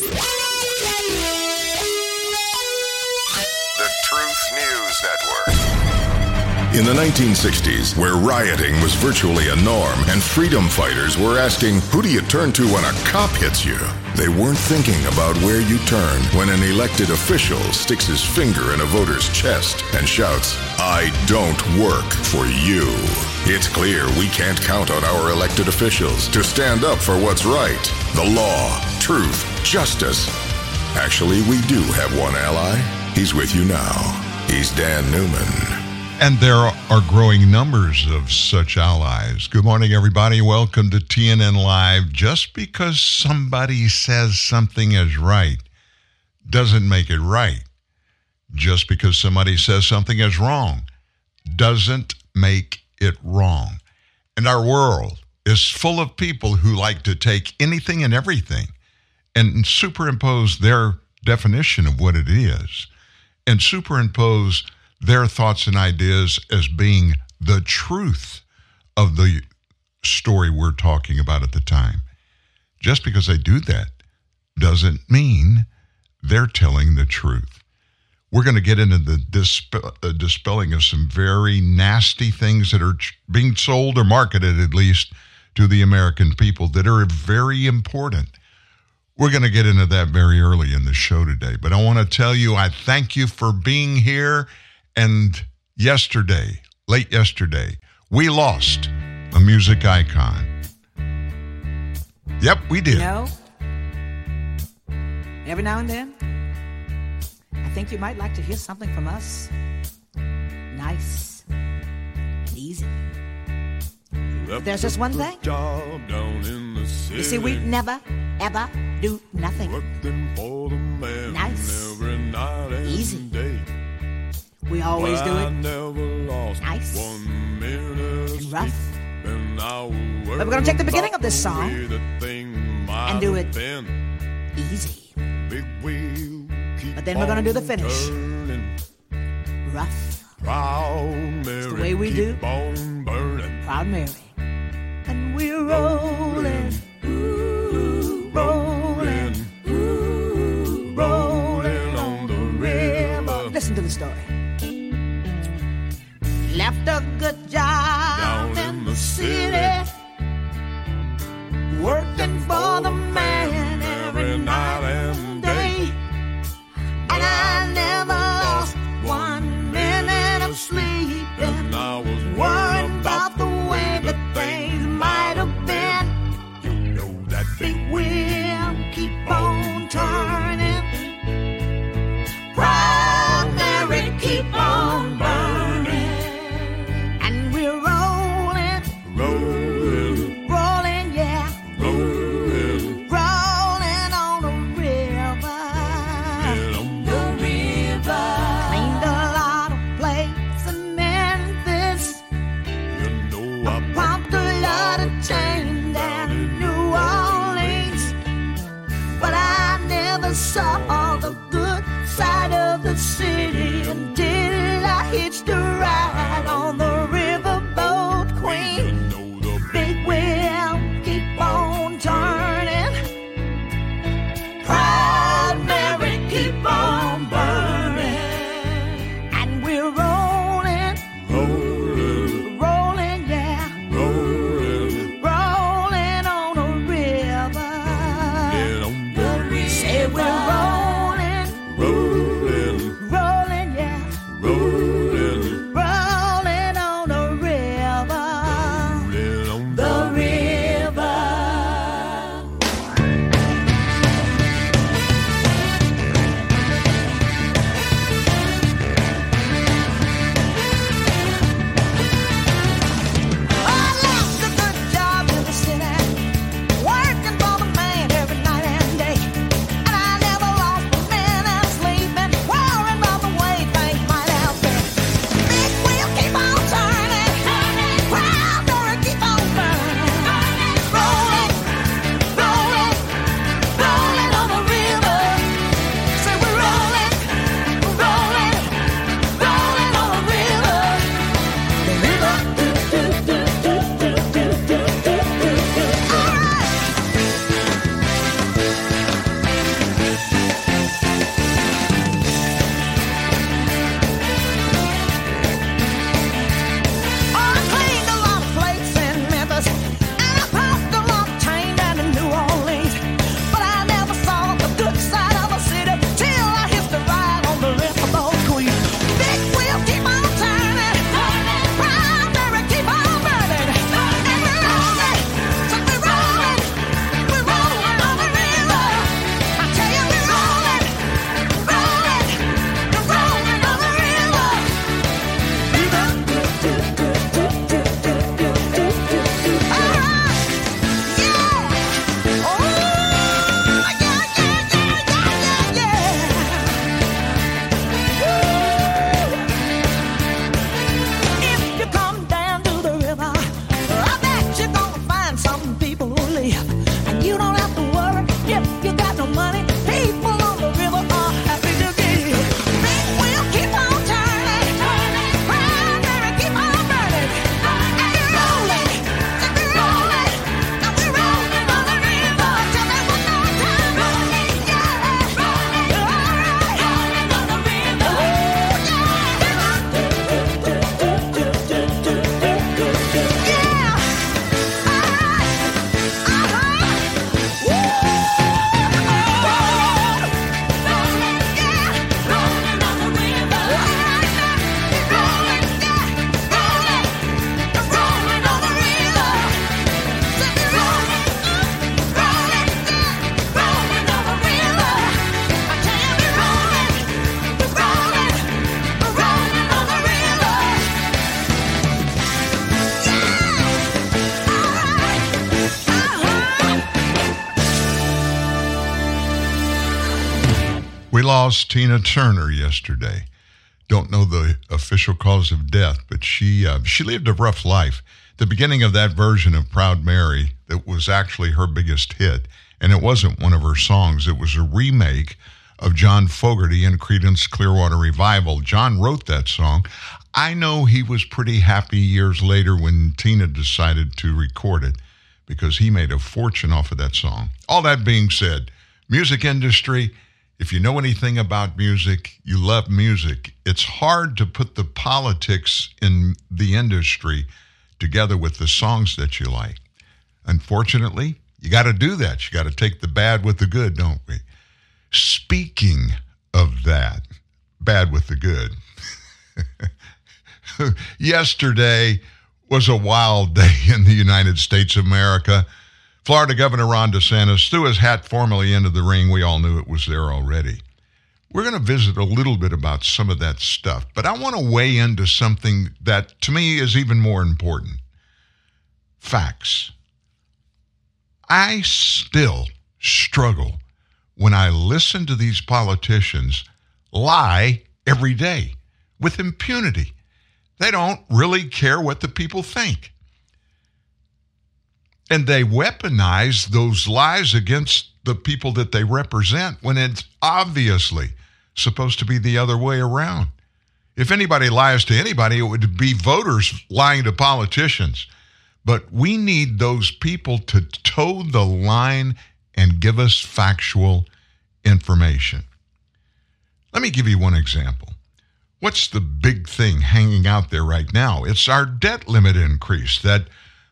The Truth News Network. In the 1960s, where rioting was virtually a norm and freedom fighters were asking, who do you turn to when a cop hits you? They weren't thinking about where you turn when an elected official sticks his finger in a voter's chest and shouts, I don't work for you. It's clear we can't count on our elected officials to stand up for what's right the law, truth, justice. Actually, we do have one ally. He's with you now. He's Dan Newman. And there are growing numbers of such allies. Good morning, everybody. Welcome to TNN Live. Just because somebody says something is right doesn't make it right. Just because somebody says something is wrong doesn't make it wrong. And our world is full of people who like to take anything and everything and superimpose their definition of what it is and superimpose their thoughts and ideas as being the truth of the story we're talking about at the time. Just because they do that doesn't mean they're telling the truth. We're going to get into the uh, dispelling of some very nasty things that are ch- being sold or marketed, at least, to the American people that are very important. We're going to get into that very early in the show today. But I want to tell you, I thank you for being here and yesterday, late yesterday, we lost a music icon. Yep, we did. Know, every now and then, I think you might like to hear something from us. Nice and easy. But there's just one thing. The You see, we never, ever do nothing. Nice, easy. We always do it nice and rough. But we're going to take the beginning of this song and do it easy. But then we're to do the finish rough. It's the way we do. Proud Mary. And we're rolling. Ooh, rolling. Ooh, rolling on the river. Listen to the story left a good job Down in the city, working for the man never lost one minute of sleep. And I was worried lost Tina Turner yesterday. Don't know the official cause of death, but she uh, she lived a rough life. The beginning of that version of Proud Mary that was actually her biggest hit, and it wasn't one of her songs. It was a remake of John Fogerty and Creedence Clearwater Revival. John wrote that song. I know he was pretty happy years later when Tina decided to record it because he made a fortune off of that song. All that being said, music industry if you know anything about music, you love music, it's hard to put the politics in the industry together with the songs that you like. Unfortunately, you got to do that. You got to take the bad with the good, don't we? Speaking of that, bad with the good. Yesterday was a wild day in the United States of America. Florida Governor Ron DeSantis threw his hat formally into the ring. We all knew it was there already. We're going to visit a little bit about some of that stuff, but I want to weigh into something that to me is even more important facts. I still struggle when I listen to these politicians lie every day with impunity. They don't really care what the people think. And they weaponize those lies against the people that they represent when it's obviously supposed to be the other way around. If anybody lies to anybody, it would be voters lying to politicians. But we need those people to toe the line and give us factual information. Let me give you one example. What's the big thing hanging out there right now? It's our debt limit increase that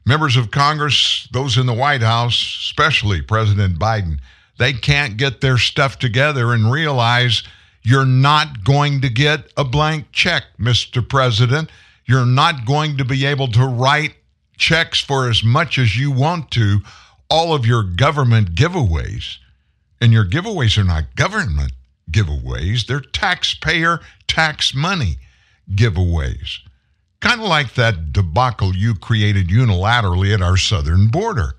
Members of Congress, those in the White House, especially President Biden, they can't get their stuff together and realize you're not going to get a blank check, Mr. President. You're not going to be able to write checks for as much as you want to, all of your government giveaways. And your giveaways are not government giveaways, they're taxpayer tax money giveaways. Kind of like that debacle you created unilaterally at our southern border.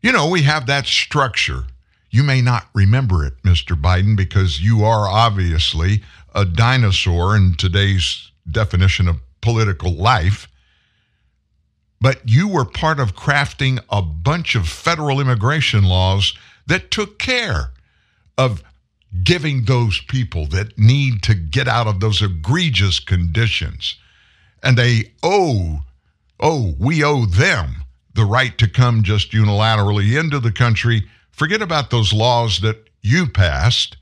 You know, we have that structure. You may not remember it, Mr. Biden, because you are obviously a dinosaur in today's definition of political life. But you were part of crafting a bunch of federal immigration laws that took care of giving those people that need to get out of those egregious conditions and they owe, oh, we owe them the right to come just unilaterally into the country. Forget about those laws that you passed,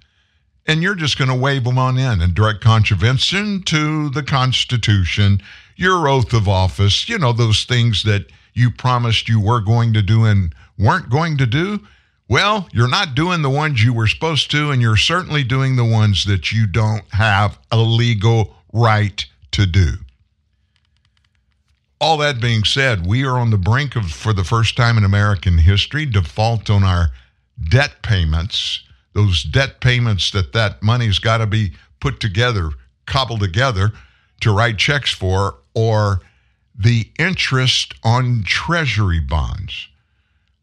and you're just going to wave them on in in direct contravention to the Constitution, your oath of office, you know, those things that you promised you were going to do and weren't going to do. Well, you're not doing the ones you were supposed to, and you're certainly doing the ones that you don't have a legal right to do all that being said, we are on the brink of, for the first time in American history, default on our debt payments. Those debt payments that that money's got to be put together, cobbled together to write checks for, or the interest on treasury bonds.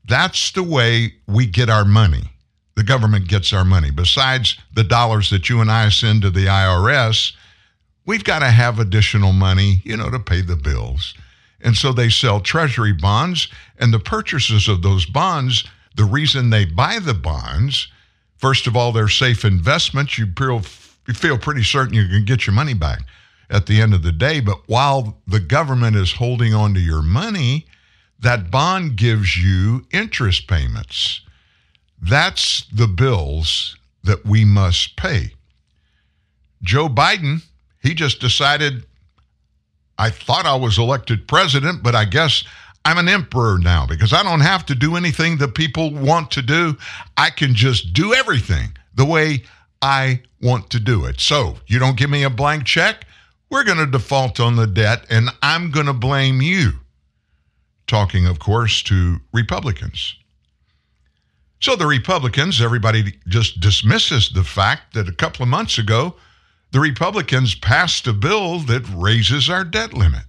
That's the way we get our money. The government gets our money. Besides the dollars that you and I send to the IRS, we've got to have additional money, you know, to pay the bills. And so they sell treasury bonds, and the purchasers of those bonds, the reason they buy the bonds, first of all, they're safe investments. You feel, you feel pretty certain you can get your money back at the end of the day. But while the government is holding on to your money, that bond gives you interest payments. That's the bills that we must pay. Joe Biden, he just decided I thought I was elected president, but I guess I'm an emperor now because I don't have to do anything that people want to do. I can just do everything the way I want to do it. So you don't give me a blank check, we're going to default on the debt and I'm going to blame you. Talking, of course, to Republicans. So the Republicans, everybody just dismisses the fact that a couple of months ago, the Republicans passed a bill that raises our debt limit.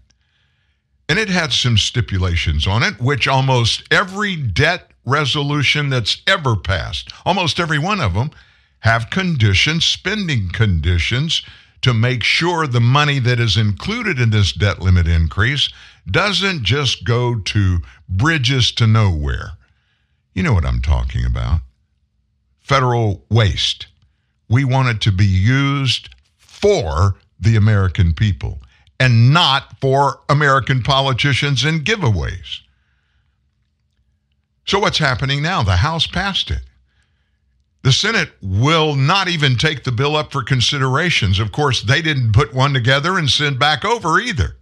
And it had some stipulations on it, which almost every debt resolution that's ever passed, almost every one of them, have conditions, spending conditions, to make sure the money that is included in this debt limit increase doesn't just go to bridges to nowhere. You know what I'm talking about. Federal waste. We want it to be used for the American people and not for American politicians and giveaways. So, what's happening now? The House passed it. The Senate will not even take the bill up for considerations. Of course, they didn't put one together and send back over either.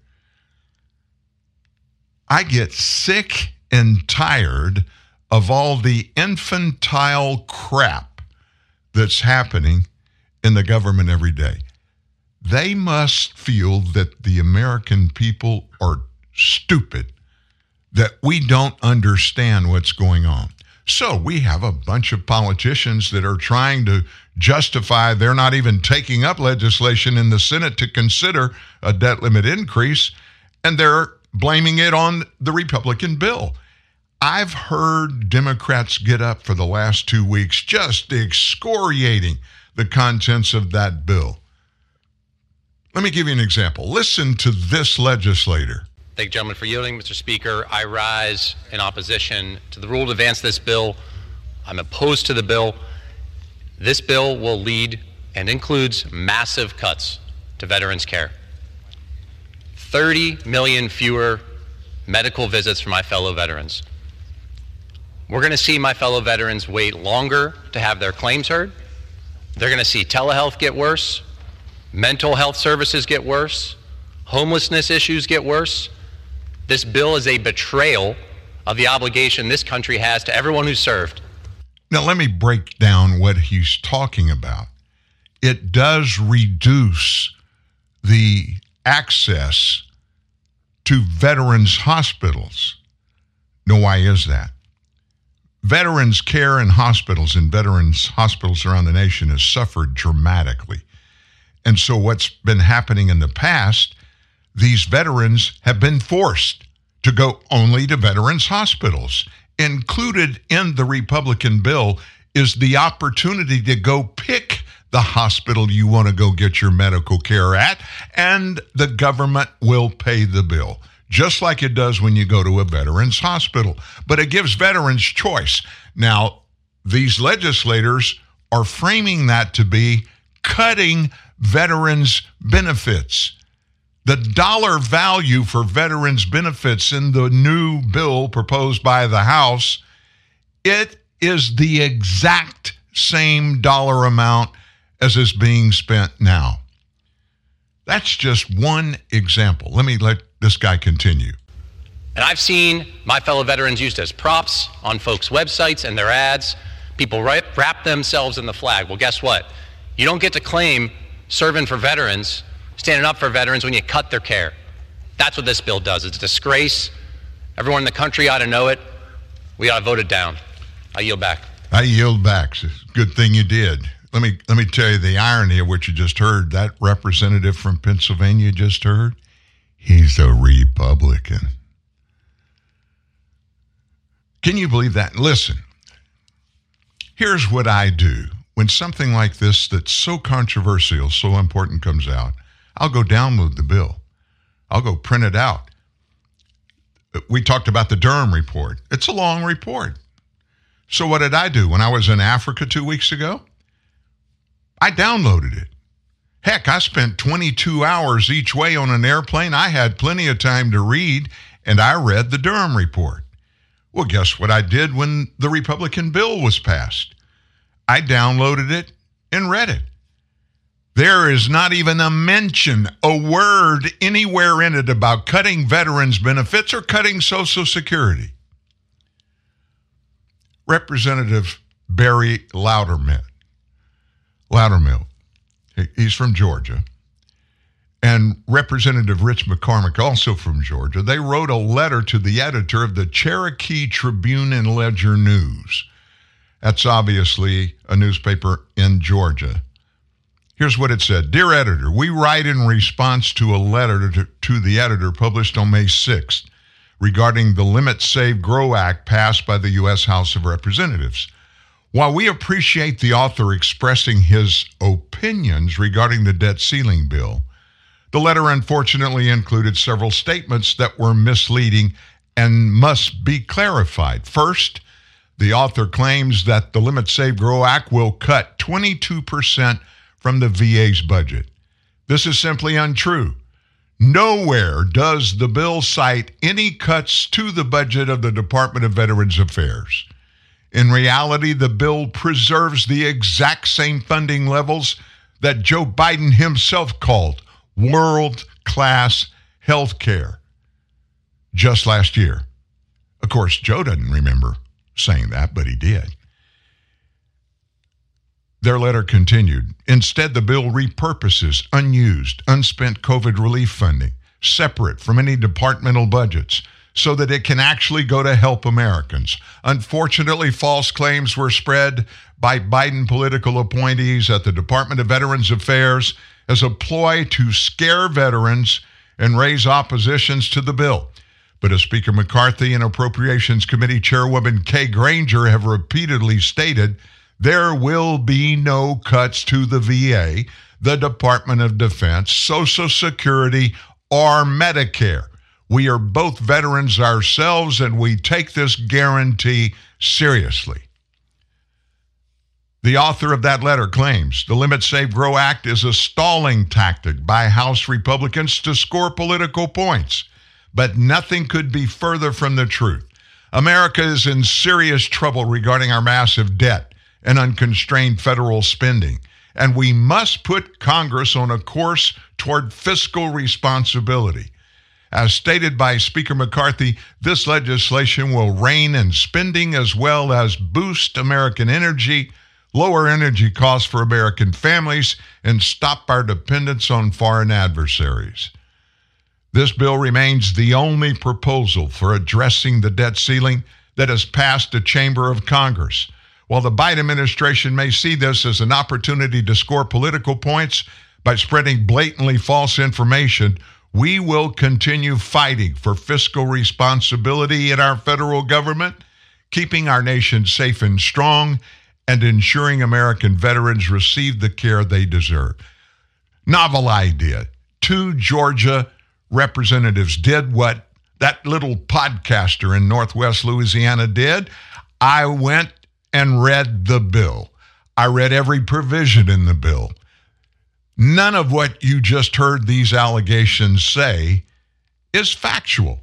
I get sick and tired of all the infantile crap that's happening in the government every day. They must feel that the American people are stupid, that we don't understand what's going on. So we have a bunch of politicians that are trying to justify they're not even taking up legislation in the Senate to consider a debt limit increase, and they're blaming it on the Republican bill. I've heard Democrats get up for the last two weeks just excoriating the contents of that bill. Let me give you an example. Listen to this legislator. Thank you, gentlemen, for yielding. Mr. Speaker, I rise in opposition to the rule to advance this bill. I'm opposed to the bill. This bill will lead and includes massive cuts to veterans' care. 30 million fewer medical visits for my fellow veterans. We're going to see my fellow veterans wait longer to have their claims heard. They're going to see telehealth get worse, mental health services get worse, homelessness issues get worse. This bill is a betrayal of the obligation this country has to everyone who served. Now, let me break down what he's talking about. It does reduce the access to veterans' hospitals. Now, why is that? Veterans' care in hospitals and veterans' hospitals around the nation has suffered dramatically. And so, what's been happening in the past these veterans have been forced to go only to veterans hospitals. Included in the Republican bill is the opportunity to go pick the hospital you want to go get your medical care at, and the government will pay the bill, just like it does when you go to a veterans hospital. But it gives veterans choice. Now, these legislators are framing that to be cutting veterans' benefits. The dollar value for veterans benefits in the new bill proposed by the House, it is the exact same dollar amount as is being spent now. That's just one example. Let me let this guy continue. And I've seen my fellow veterans used as props on folks' websites and their ads. People wrap themselves in the flag. Well, guess what? You don't get to claim serving for veterans standing up for veterans when you cut their care. That's what this bill does. It's a disgrace. Everyone in the country ought to know it. We ought to vote it down. I yield back. I yield back. Good thing you did. Let me let me tell you the irony of what you just heard. That representative from Pennsylvania just heard. He's a Republican. Can you believe that? Listen, here's what I do when something like this that's so controversial, so important comes out. I'll go download the bill. I'll go print it out. We talked about the Durham report. It's a long report. So, what did I do when I was in Africa two weeks ago? I downloaded it. Heck, I spent 22 hours each way on an airplane. I had plenty of time to read, and I read the Durham report. Well, guess what I did when the Republican bill was passed? I downloaded it and read it. There is not even a mention, a word anywhere in it about cutting veterans' benefits or cutting Social Security. Representative Barry Loudermilk, Loudermilk, he's from Georgia, and Representative Rich McCormick, also from Georgia, they wrote a letter to the editor of the Cherokee Tribune and Ledger News. That's obviously a newspaper in Georgia. Here's what it said Dear editor, we write in response to a letter to, to, the editor published on May 6th regarding the Limit Save Grow Act passed by the U.S. House of Representatives. While we appreciate the author expressing his opinions regarding the debt ceiling bill, the letter unfortunately included several statements that were misleading and must be clarified. First, the author claims that the Limit Save Grow Act will cut 22% from the VA's budget. This is simply untrue. Nowhere does the bill cite any cuts to the budget of the Department of Veterans Affairs. In reality, the bill preserves the exact same funding levels that Joe Biden himself called world class health care just last year. Of course, Joe doesn't remember saying that, but he did. Their letter continued. Instead, the bill repurposes unused, unspent COVID relief funding, separate from any departmental budgets, so that it can actually go to help Americans. Unfortunately, false claims were spread by Biden political appointees at the Department of Veterans Affairs as a ploy to scare veterans and raise oppositions to the bill. But as Speaker McCarthy and Appropriations Committee Chairwoman Kay Granger have repeatedly stated, there will be no cuts to the VA, the Department of Defense, Social Security, or Medicare. We are both veterans ourselves and we take this guarantee seriously. The author of that letter claims the Limit Save Grow Act is a stalling tactic by House Republicans to score political points. But nothing could be further from the truth. America is in serious trouble regarding our massive debt and unconstrained federal spending. And we must put Congress on a course toward fiscal responsibility. As stated by Speaker McCarthy, this legislation will rein in spending as well as boost American energy, lower energy costs for American families, and stop our dependence on foreign adversaries. This bill remains the only proposal for addressing the debt ceiling that has passed the chamber of Congress. While the Biden administration may see this as an opportunity to score political points by spreading blatantly false information, we will continue fighting for fiscal responsibility in our federal government, keeping our nation safe and strong, and ensuring American veterans receive the care they deserve. Novel idea. Two Georgia representatives did what that little podcaster in Northwest Louisiana did. I went and read the bill. I read every provision in the bill. None of what you just heard these allegations say is factual.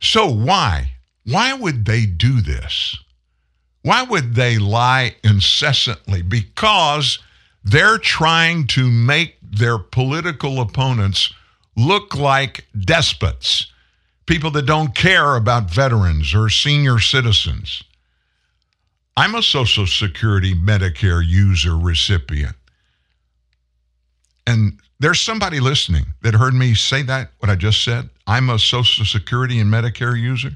So, why? Why would they do this? Why would they lie incessantly? Because they're trying to make their political opponents look like despots, people that don't care about veterans or senior citizens. I'm a Social Security Medicare user recipient. And there's somebody listening that heard me say that, what I just said. I'm a Social Security and Medicare user.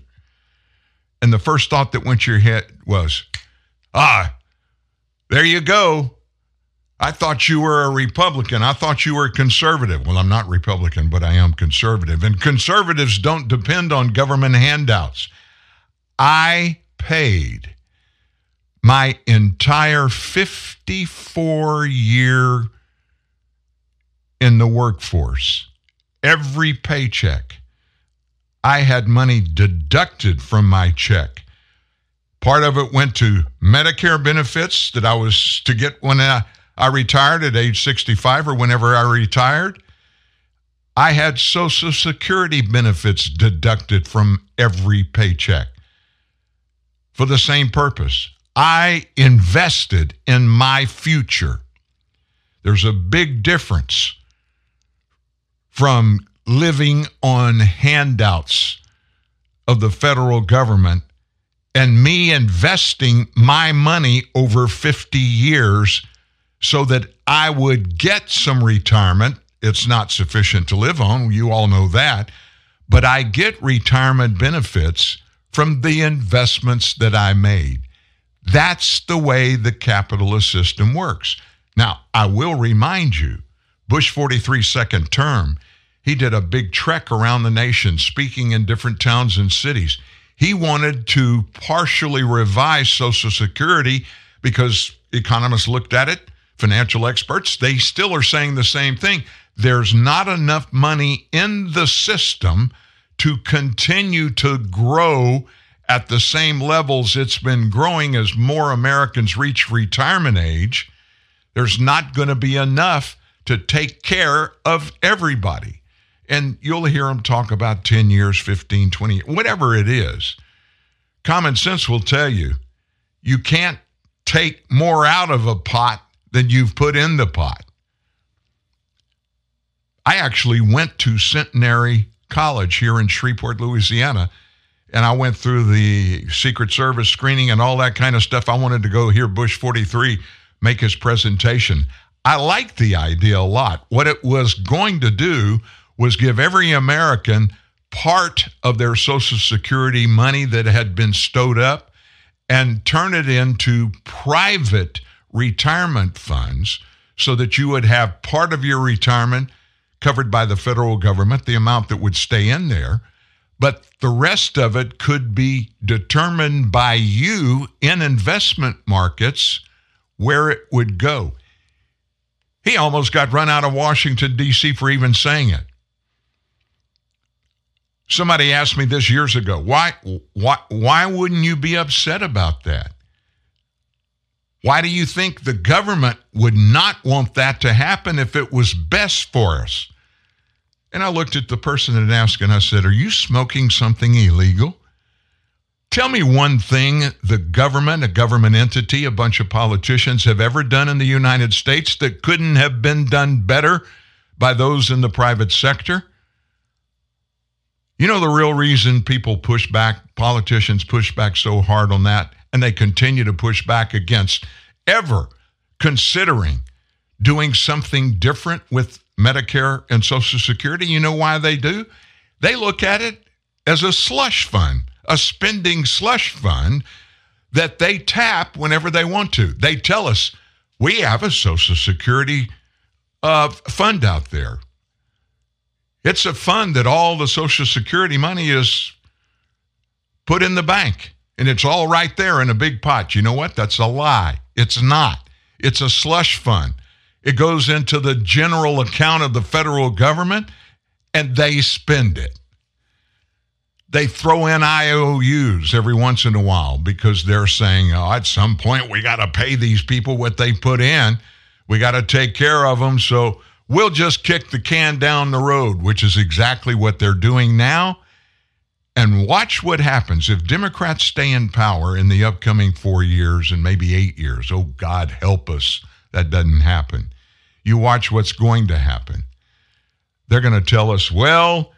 And the first thought that went to your head was, ah, there you go. I thought you were a Republican. I thought you were conservative. Well, I'm not Republican, but I am conservative. And conservatives don't depend on government handouts. I paid my entire 54 year in the workforce, every paycheck, I had money deducted from my check. Part of it went to Medicare benefits that I was to get when I, I retired at age 65 or whenever I retired. I had Social Security benefits deducted from every paycheck for the same purpose. I invested in my future. There's a big difference from living on handouts of the federal government and me investing my money over 50 years so that I would get some retirement. It's not sufficient to live on. You all know that. But I get retirement benefits from the investments that I made. That's the way the capitalist system works. Now, I will remind you Bush 43 second term, he did a big trek around the nation speaking in different towns and cities. He wanted to partially revise Social Security because economists looked at it, financial experts, they still are saying the same thing. There's not enough money in the system to continue to grow at the same levels it's been growing as more Americans reach retirement age. There's not going to be enough to take care of everybody. And you'll hear them talk about 10 years, 15, 20, whatever it is. Common sense will tell you you can't take more out of a pot than you've put in the pot. I actually went to Centenary College here in Shreveport, Louisiana, and I went through the Secret Service screening and all that kind of stuff. I wanted to go hear Bush 43 make his presentation. I liked the idea a lot. What it was going to do was give every American part of their Social Security money that had been stowed up and turn it into private retirement funds so that you would have part of your retirement covered by the federal government, the amount that would stay in there, but the rest of it could be determined by you in investment markets where it would go. He almost got run out of Washington, D.C. for even saying it. Somebody asked me this years ago. Why, why, why wouldn't you be upset about that? Why do you think the government would not want that to happen if it was best for us? And I looked at the person that asked and I said, Are you smoking something illegal? Tell me one thing the government, a government entity, a bunch of politicians have ever done in the United States that couldn't have been done better by those in the private sector. You know the real reason people push back, politicians push back so hard on that, and they continue to push back against ever considering doing something different with Medicare and Social Security. You know why they do? They look at it as a slush fund a spending slush fund that they tap whenever they want to. They tell us we have a Social Security uh, fund out there. It's a fund that all the Social Security money is put in the bank, and it's all right there in a big pot. You know what? That's a lie. It's not. It's a slush fund. It goes into the general account of the federal government, and they spend it they throw in IOUs every once in a while because they're saying, oh, at some point we got to pay these people what they put in. We got to take care of them. So we'll just kick the can down the road, which is exactly what they're doing now. And watch what happens if Democrats stay in power in the upcoming four years and maybe eight years. Oh, God help us. That doesn't happen. You watch what's going to happen. They're going to tell us, well,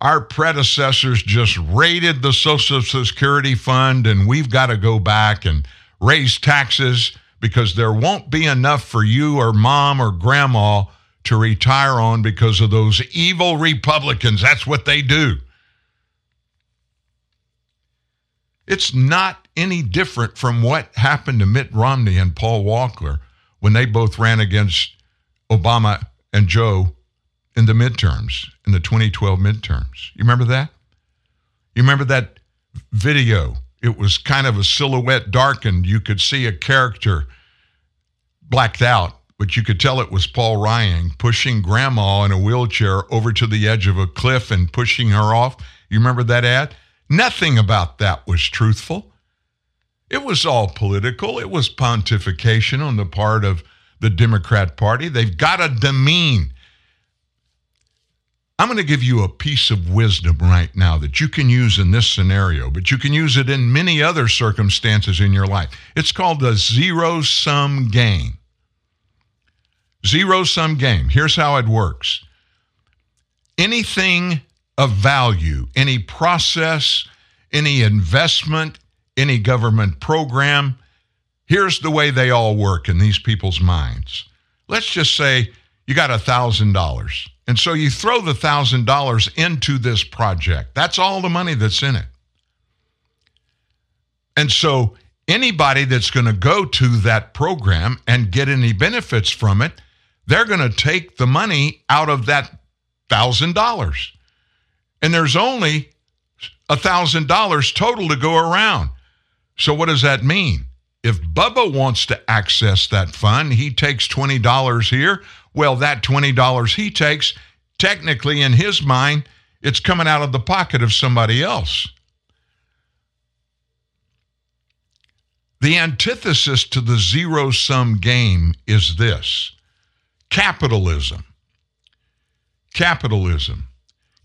our predecessors just raided the Social Security Fund, and we've got to go back and raise taxes because there won't be enough for you or mom or grandma to retire on because of those evil Republicans. That's what they do. It's not any different from what happened to Mitt Romney and Paul Walker when they both ran against Obama and Joe in the midterms, in the 2012 midterms. You remember that? You remember that video? It was kind of a silhouette darkened. You could see a character blacked out, but you could tell it was Paul Ryan pushing grandma in a wheelchair over to the edge of a cliff and pushing her off. You remember that ad? Nothing about that was truthful. It was all political. It was pontification on the part of the Democrat Party. They've got to demean I'm going to give you a piece of wisdom right now that you can use in this scenario, but you can use it in many other circumstances in your life. It's called the zero sum game. Zero sum game. Here's how it works anything of value, any process, any investment, any government program, here's the way they all work in these people's minds. Let's just say you got a $1,000 and so you throw the $1,000 into this project. That's all the money that's in it. And so anybody that's going to go to that program and get any benefits from it, they're going to take the money out of that $1,000. And there's only $1,000 total to go around. So, what does that mean? If Bubba wants to access that fund, he takes $20 here. Well, that $20 he takes, technically in his mind, it's coming out of the pocket of somebody else. The antithesis to the zero sum game is this capitalism. Capitalism.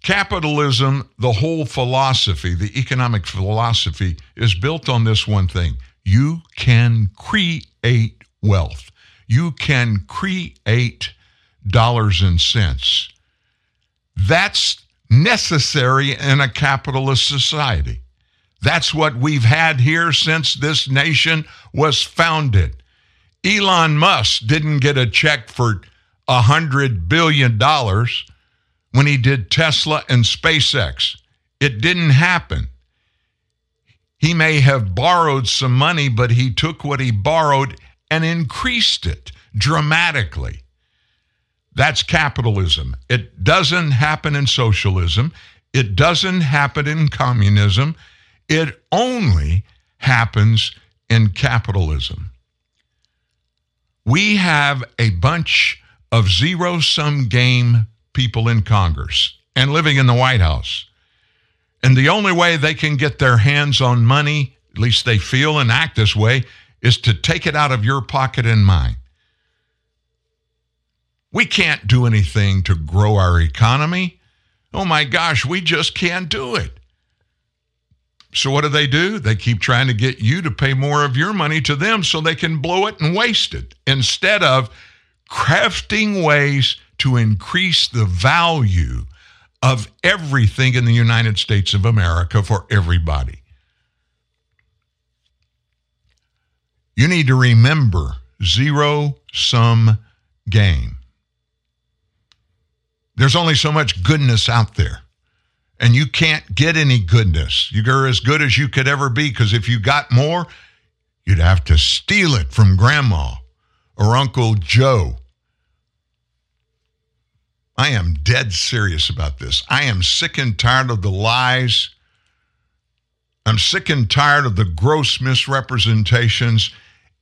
Capitalism, the whole philosophy, the economic philosophy, is built on this one thing you can create wealth, you can create dollars and cents. That's necessary in a capitalist society. That's what we've had here since this nation was founded. Elon Musk didn't get a check for a $100 billion when he did Tesla and SpaceX. It didn't happen. He may have borrowed some money, but he took what he borrowed and increased it dramatically. That's capitalism. It doesn't happen in socialism. It doesn't happen in communism. It only happens in capitalism. We have a bunch of zero sum game people in Congress and living in the White House. And the only way they can get their hands on money, at least they feel and act this way, is to take it out of your pocket and mine. We can't do anything to grow our economy. Oh my gosh, we just can't do it. So what do they do? They keep trying to get you to pay more of your money to them so they can blow it and waste it instead of crafting ways to increase the value of everything in the United States of America for everybody. You need to remember zero sum game. There's only so much goodness out there. And you can't get any goodness. You're as good as you could ever be because if you got more, you'd have to steal it from grandma or Uncle Joe I am dead serious about this. I am sick and tired of the lies. I'm sick and tired of the gross misrepresentations.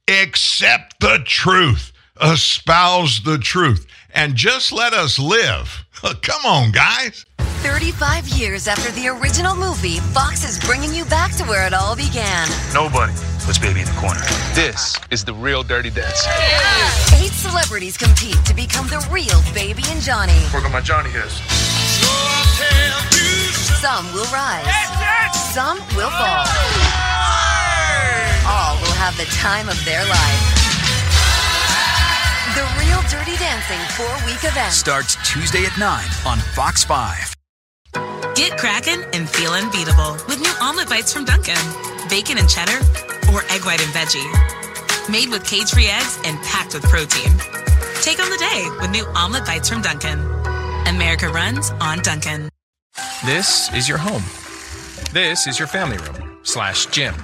Accept the truth, espouse the truth, and just let us live. Come on, guys. 35 years after the original movie, Fox is bringing you back to where it all began. Nobody puts baby in the corner. This is the real Dirty Dance. Yeah. Eight celebrities compete to become the real Baby and Johnny. Work on my Johnny hairs. Some will rise. Some will fall. All will have the time of their life. The Real Dirty Dancing four week event starts Tuesday at 9 on Fox 5. Get cracking and feel unbeatable with new omelet bites from Dunkin'. Bacon and cheddar or egg white and veggie. Made with cage free eggs and packed with protein. Take on the day with new omelet bites from Dunkin'. America runs on Dunkin'. This is your home. This is your family room slash gym.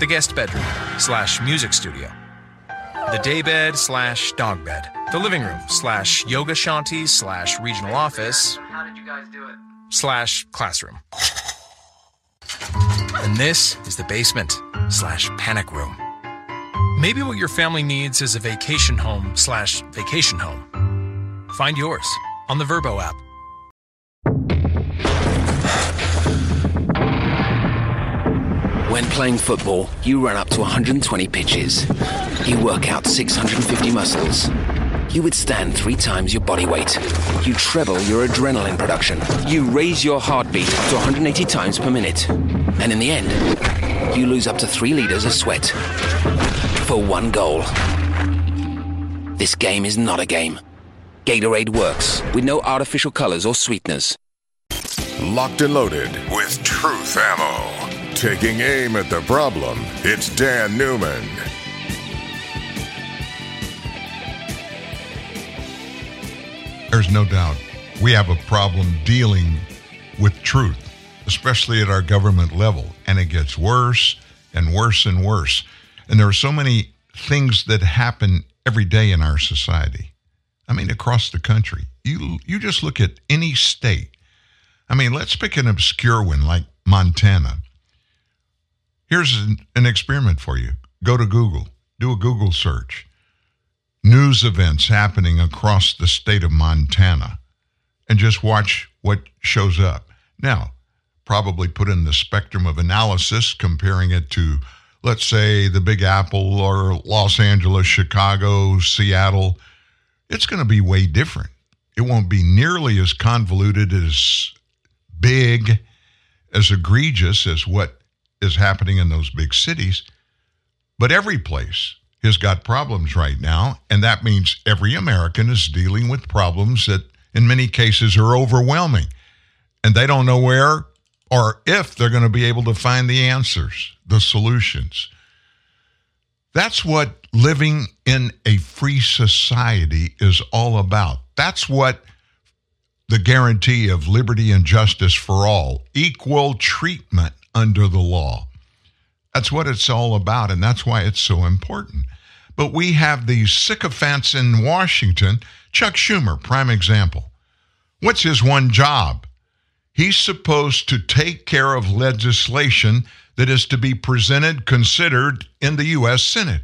The guest bedroom slash music studio. The daybed slash dog bed. The living room slash yoga shanty slash regional office. How did you guys do it? Slash classroom. And this is the basement slash panic room. Maybe what your family needs is a vacation home slash vacation home. Find yours on the Vrbo app. When playing football, you run up to 120 pitches. You work out 650 muscles you would stand three times your body weight. You treble your adrenaline production. You raise your heartbeat to 180 times per minute. And in the end, you lose up to three liters of sweat for one goal. This game is not a game. Gatorade works with no artificial colors or sweeteners. Locked and loaded with truth ammo. Taking aim at the problem, it's Dan Newman. There's no doubt we have a problem dealing with truth, especially at our government level. And it gets worse and worse and worse. And there are so many things that happen every day in our society. I mean, across the country. You, you just look at any state. I mean, let's pick an obscure one like Montana. Here's an, an experiment for you go to Google, do a Google search. News events happening across the state of Montana, and just watch what shows up. Now, probably put in the spectrum of analysis, comparing it to, let's say, the Big Apple or Los Angeles, Chicago, Seattle. It's going to be way different. It won't be nearly as convoluted, as big, as egregious as what is happening in those big cities. But every place has got problems right now, and that means every American is dealing with problems that, in many cases, are overwhelming. And they don't know where or if they're going to be able to find the answers, the solutions. That's what living in a free society is all about. That's what the guarantee of liberty and justice for all, equal treatment under the law. That's what it's all about, and that's why it's so important. But we have these sycophants in Washington. Chuck Schumer, prime example. What's his one job? He's supposed to take care of legislation that is to be presented, considered in the U.S. Senate.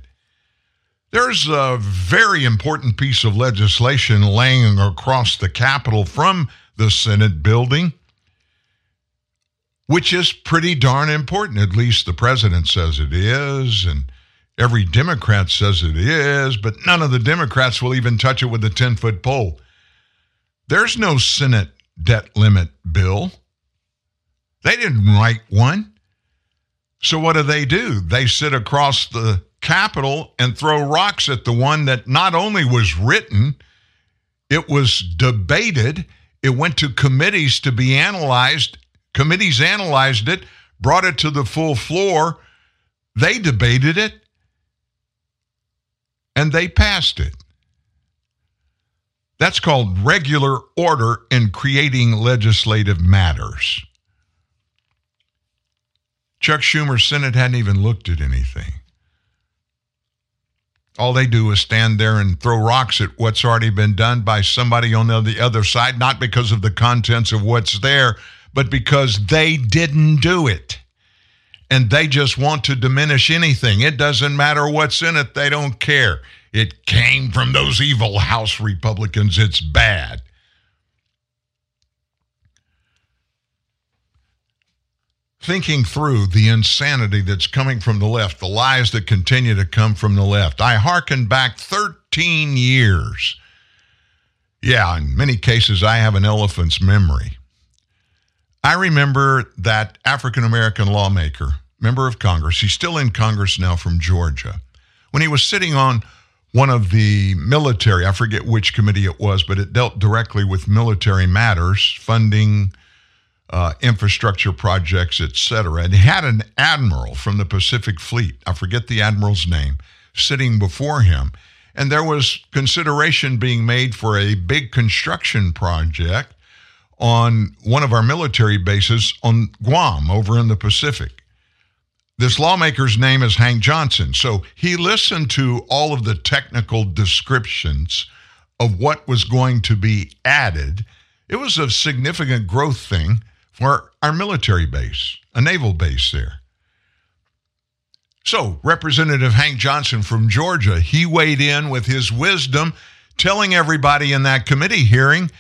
There's a very important piece of legislation laying across the Capitol from the Senate building, which is pretty darn important. At least the president says it is, and every Democrat says it is, but none of the Democrats will even touch it with a 10 foot pole. There's no Senate debt limit bill. They didn't write one. So what do they do? They sit across the Capitol and throw rocks at the one that not only was written, it was debated, it went to committees to be analyzed. Committees analyzed it, brought it to the full floor. They debated it, and they passed it. That's called regular order in creating legislative matters. Chuck Schumer's Senate hadn't even looked at anything. All they do is stand there and throw rocks at what's already been done by somebody on the other side, not because of the contents of what's there, but because they didn't do it. And they just want to diminish anything. It doesn't matter what's in it, they don't care. It came from those evil House Republicans. It's bad. Thinking through the insanity that's coming from the left, the lies that continue to come from the left, I hearken back 13 years. Yeah, in many cases, I have an elephant's memory. I remember that African American lawmaker, member of Congress, he's still in Congress now from Georgia, when he was sitting on one of the military, I forget which committee it was, but it dealt directly with military matters, funding, uh, infrastructure projects, etc. And he had an admiral from the Pacific Fleet, I forget the admiral's name, sitting before him. And there was consideration being made for a big construction project on one of our military bases on Guam over in the Pacific. This lawmaker's name is Hank Johnson. So he listened to all of the technical descriptions of what was going to be added. It was a significant growth thing for our military base, a naval base there. So, Representative Hank Johnson from Georgia, he weighed in with his wisdom, telling everybody in that committee hearing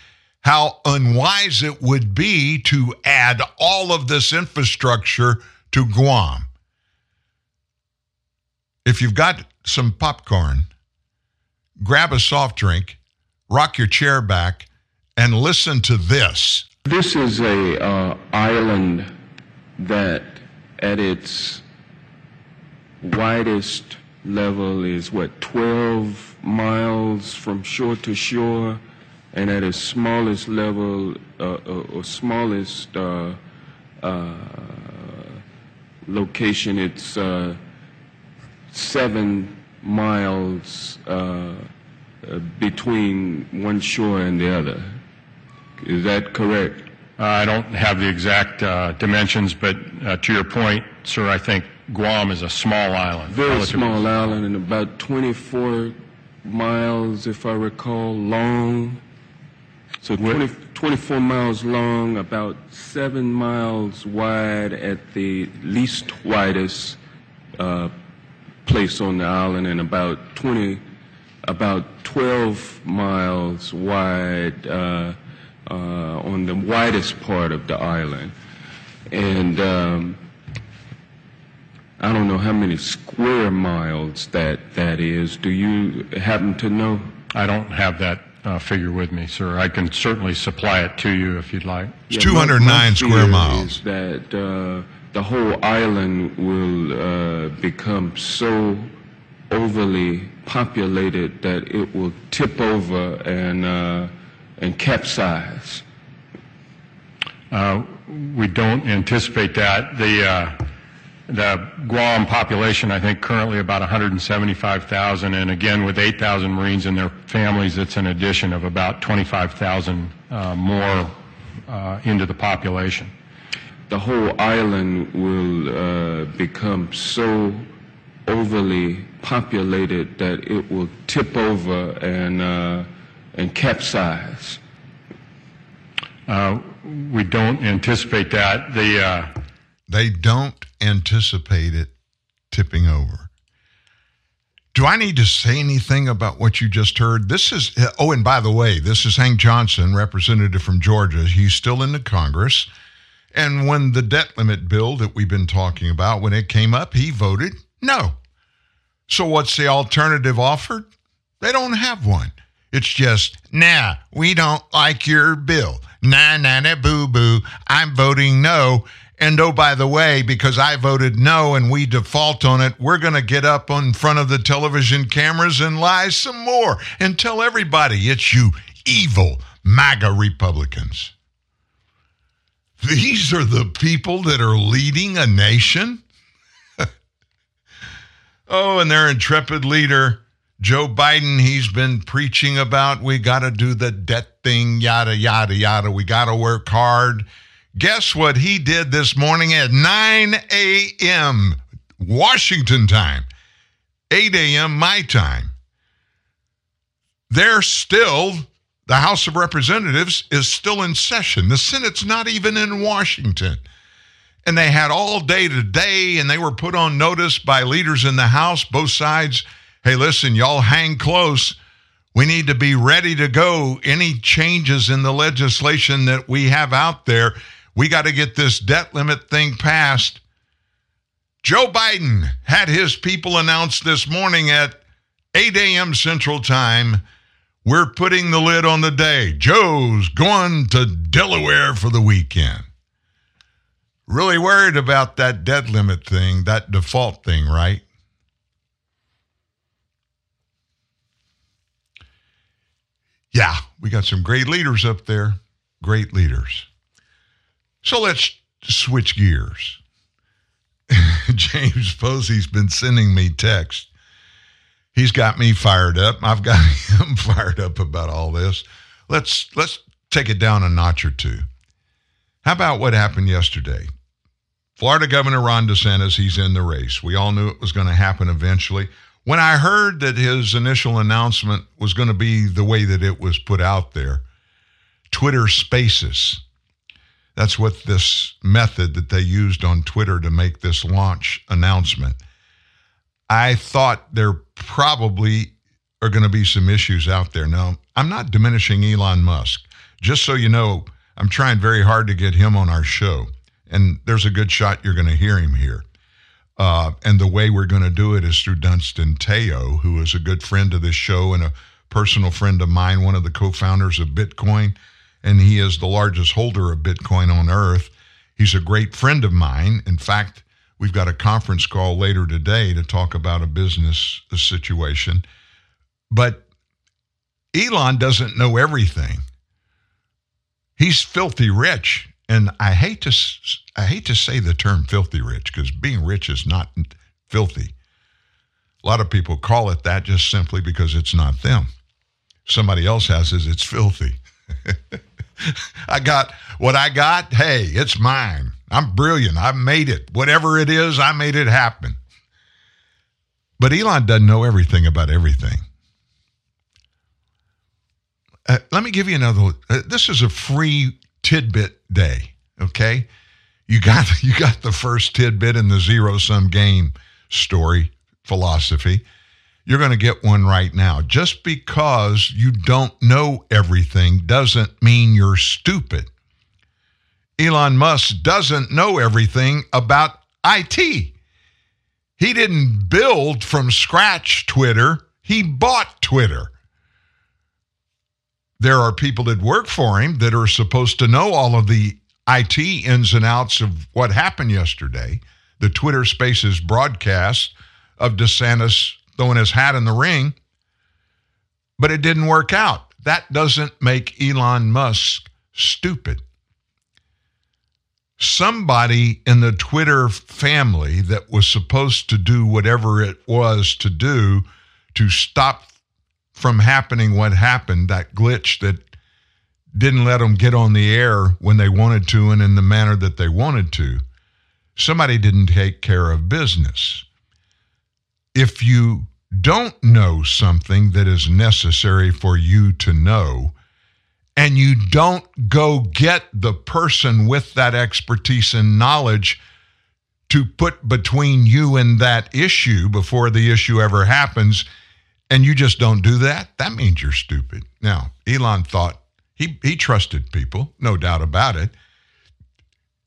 how unwise it would be to add all of this infrastructure to Guam. If you've got some popcorn, grab a soft drink, rock your chair back, and listen to this. This is a uh, island that, at its widest level, is what 12 miles from shore to shore, and at its smallest level, uh, uh, or smallest uh, uh, location, it's uh, seven miles uh, uh, between one shore and the other. Is that correct? I don't have the exact uh, dimensions, but uh, to your point, sir, I think Guam is a small island. Very small island and about 24 miles, if I recall, long. So 20, 24 miles long, about seven miles wide at the least widest uh, place on the island, and about 20, about 12 miles wide uh, uh, on the widest part of the island. And um, I don't know how many square miles that that is. Do you happen to know? I don't have that uh, figure with me, sir. I can certainly supply it to you if you'd like. It's yeah, 209 square miles. Is that uh, the whole island will uh, become so overly populated that it will tip over and uh, and capsize? Uh, we don't anticipate that. The uh, the Guam population, I think, currently about 175,000, and again, with 8,000 Marines and their families, it's an addition of about 25,000 uh, more uh, into the population. The whole island will uh, become so overly populated that it will tip over and uh, and capsize. Uh, we don't anticipate that. The uh, they don't anticipate it tipping over. Do I need to say anything about what you just heard? This is, oh, and by the way, this is Hank Johnson, representative from Georgia. He's still in the Congress. And when the debt limit bill that we've been talking about, when it came up, he voted no. So what's the alternative offered? They don't have one. It's just, nah, we don't like your bill. Nah, nah, nah, boo, boo. I'm voting no. And oh, by the way, because I voted no and we default on it, we're going to get up in front of the television cameras and lie some more and tell everybody it's you evil MAGA Republicans. These are the people that are leading a nation? oh, and their intrepid leader, Joe Biden, he's been preaching about we got to do the debt thing, yada, yada, yada. We got to work hard. Guess what he did this morning at 9 a.m. Washington time, 8 a.m. my time? They're still, the House of Representatives is still in session. The Senate's not even in Washington. And they had all day today, and they were put on notice by leaders in the House, both sides. Hey, listen, y'all hang close. We need to be ready to go. Any changes in the legislation that we have out there we got to get this debt limit thing passed. Joe Biden had his people announce this morning at 8 a.m. Central Time we're putting the lid on the day. Joe's going to Delaware for the weekend. Really worried about that debt limit thing, that default thing, right? Yeah, we got some great leaders up there. Great leaders. So let's switch gears. James Posey's been sending me text. He's got me fired up. I've got him fired up about all this. Let's let's take it down a notch or two. How about what happened yesterday? Florida Governor Ron DeSantis, he's in the race. We all knew it was going to happen eventually. When I heard that his initial announcement was going to be the way that it was put out there, Twitter Spaces, that's what this method that they used on Twitter to make this launch announcement. I thought there probably are going to be some issues out there. Now, I'm not diminishing Elon Musk. Just so you know, I'm trying very hard to get him on our show. And there's a good shot you're going to hear him here. Uh, and the way we're going to do it is through Dunstan Teo, who is a good friend of this show and a personal friend of mine, one of the co founders of Bitcoin and he is the largest holder of Bitcoin on earth. He's a great friend of mine. In fact, we've got a conference call later today to talk about a business situation. But Elon doesn't know everything. He's filthy rich, and I hate to I hate to say the term filthy rich because being rich is not filthy. A lot of people call it that just simply because it's not them. Somebody else has it, it's filthy. I got what I got. Hey, it's mine. I'm brilliant. I made it. Whatever it is, I made it happen. But Elon doesn't know everything about everything. Uh, let me give you another. Uh, this is a free tidbit day. Okay, you got you got the first tidbit in the zero sum game story philosophy. You're going to get one right now. Just because you don't know everything doesn't mean you're stupid. Elon Musk doesn't know everything about IT. He didn't build from scratch Twitter, he bought Twitter. There are people that work for him that are supposed to know all of the IT ins and outs of what happened yesterday. The Twitter Spaces broadcast of DeSantis throwing his hat in the ring, but it didn't work out. That doesn't make Elon Musk stupid somebody in the Twitter family that was supposed to do whatever it was to do to stop from happening what happened, that glitch that didn't let them get on the air when they wanted to and in the manner that they wanted to. Somebody didn't take care of business. If you don't know something that is necessary for you to know, and you don't go get the person with that expertise and knowledge to put between you and that issue before the issue ever happens, and you just don't do that, that means you're stupid. Now, Elon thought he, he trusted people, no doubt about it.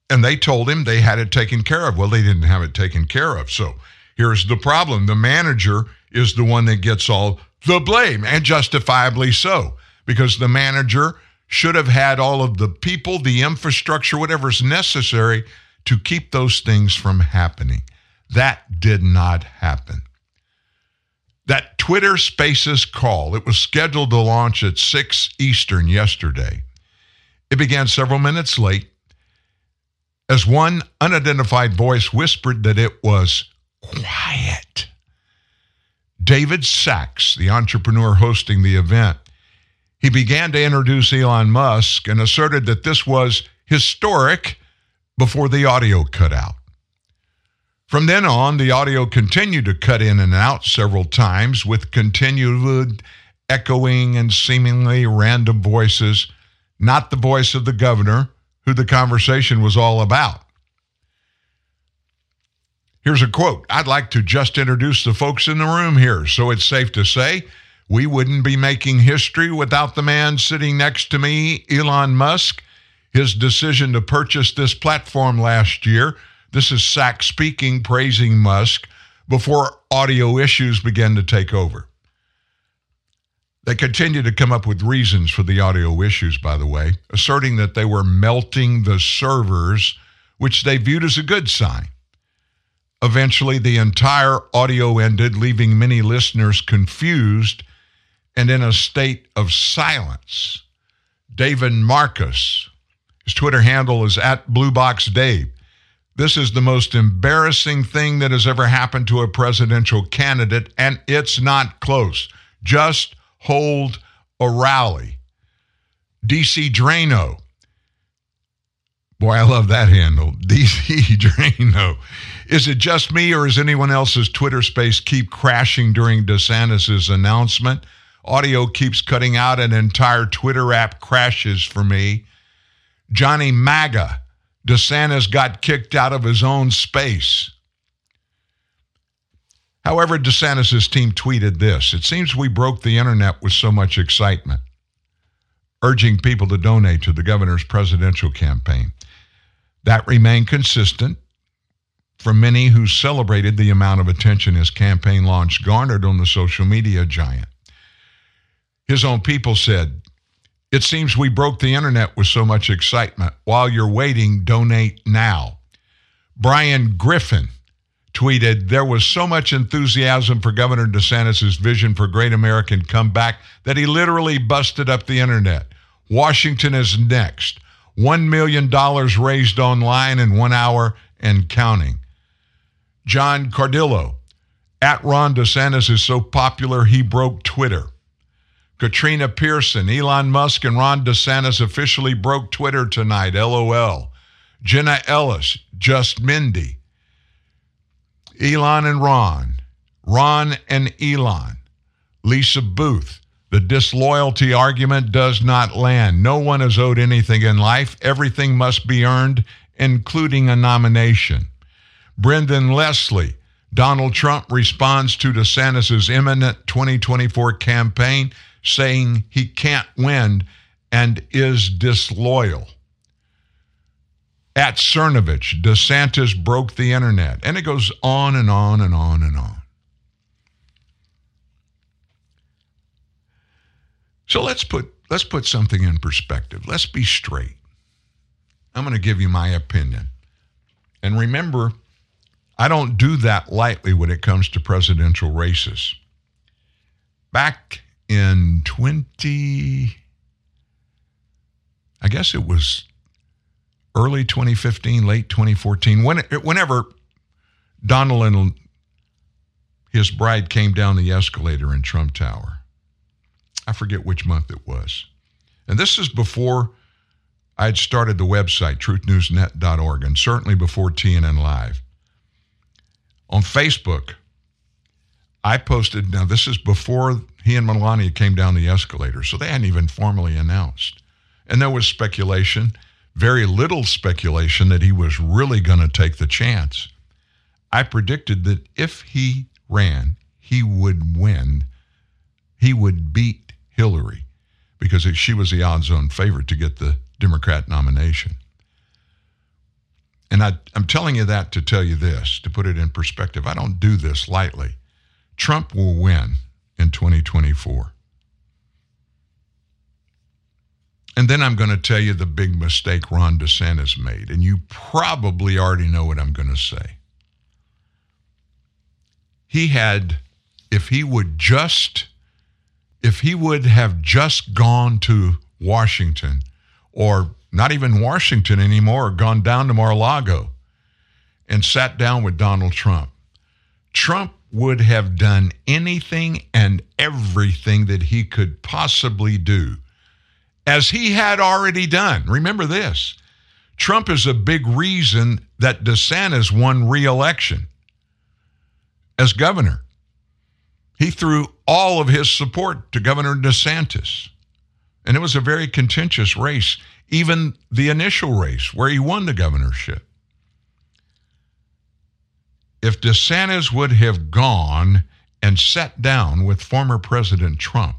And they told him they had it taken care of. Well, they didn't have it taken care of. So here's the problem the manager is the one that gets all the blame, and justifiably so because the manager should have had all of the people, the infrastructure, whatever's necessary to keep those things from happening. That did not happen. That Twitter Spaces call, it was scheduled to launch at 6 Eastern yesterday. It began several minutes late as one unidentified voice whispered that it was quiet. David Sacks, the entrepreneur hosting the event, he began to introduce Elon Musk and asserted that this was historic before the audio cut out. From then on, the audio continued to cut in and out several times with continued echoing and seemingly random voices, not the voice of the governor, who the conversation was all about. Here's a quote I'd like to just introduce the folks in the room here, so it's safe to say we wouldn't be making history without the man sitting next to me, Elon Musk. His decision to purchase this platform last year. This is Sack speaking, praising Musk before audio issues began to take over. They continued to come up with reasons for the audio issues, by the way, asserting that they were melting the servers, which they viewed as a good sign. Eventually, the entire audio ended, leaving many listeners confused and in a state of silence. David Marcus, his Twitter handle is at BlueBoxDave. This is the most embarrassing thing that has ever happened to a presidential candidate, and it's not close. Just hold a rally. DC Draino. Boy, I love that handle. DC Draino. Is it just me, or is anyone else's Twitter space keep crashing during DeSantis' announcement? Audio keeps cutting out. An entire Twitter app crashes for me. Johnny MAGA. DeSantis got kicked out of his own space. However, DeSantis' team tweeted this It seems we broke the internet with so much excitement, urging people to donate to the governor's presidential campaign. That remained consistent for many who celebrated the amount of attention his campaign launch garnered on the social media giant. His own people said, It seems we broke the internet with so much excitement. While you're waiting, donate now. Bryan Griffin tweeted, There was so much enthusiasm for Governor DeSantis' vision for great American comeback that he literally busted up the internet. Washington is next. $1 million raised online in one hour and counting. John Cardillo, at Ron DeSantis is so popular he broke Twitter. Katrina Pearson, Elon Musk, and Ron DeSantis officially broke Twitter tonight. LOL. Jenna Ellis, just Mindy. Elon and Ron. Ron and Elon. Lisa Boothe. The disloyalty argument does not land. No one is owed anything in life. Everything must be earned, including a nomination. Brendon Leslie, Donald Trump responds to DeSantis' imminent 2024 campaign, saying he can't win and is disloyal. At Cernovich, DeSantis broke the internet. And it goes on and on and on and on. So let's put let's put something in perspective. Let's be straight. I'm going to give you my opinion. And remember, I don't do that lightly when it comes to presidential races. Back in 20 I guess it was early 2015, late 2014, when, whenever Donald and his bride came down the escalator in Trump Tower. I forget which month it was. And this is before I'd started the website, truthnewsnet.org, and certainly before TNN Live. On Facebook, I posted, now this is before he and Melania came down the escalator, so they hadn't even formally announced. And there was speculation, very little speculation, that he was really going to take the chance. I predicted that if he ran, he would win. He would beat Hillary because she was the odds on favorite to get the Democrat nomination. And I, am telling you that to tell you this, to put it in perspective. I don't do this lightly. Trump will win in 2024. And then I'm going to tell you the big mistake Ron DeSantis made. And you probably already know what I'm going to say. He had, if he would just if he would have just gone to Washington or not even Washington anymore, gone down to Mar-a-Lago and sat down with Donald Trump, Trump would have done anything and everything that he could possibly do, as he had already done. Remember this Trump is a big reason that DeSantis won re election as governor. He threw all of his support to Governor DeSantis. And it was a very contentious race, even the initial race where he won the governorship. If DeSantis would have gone and sat down with former President Trump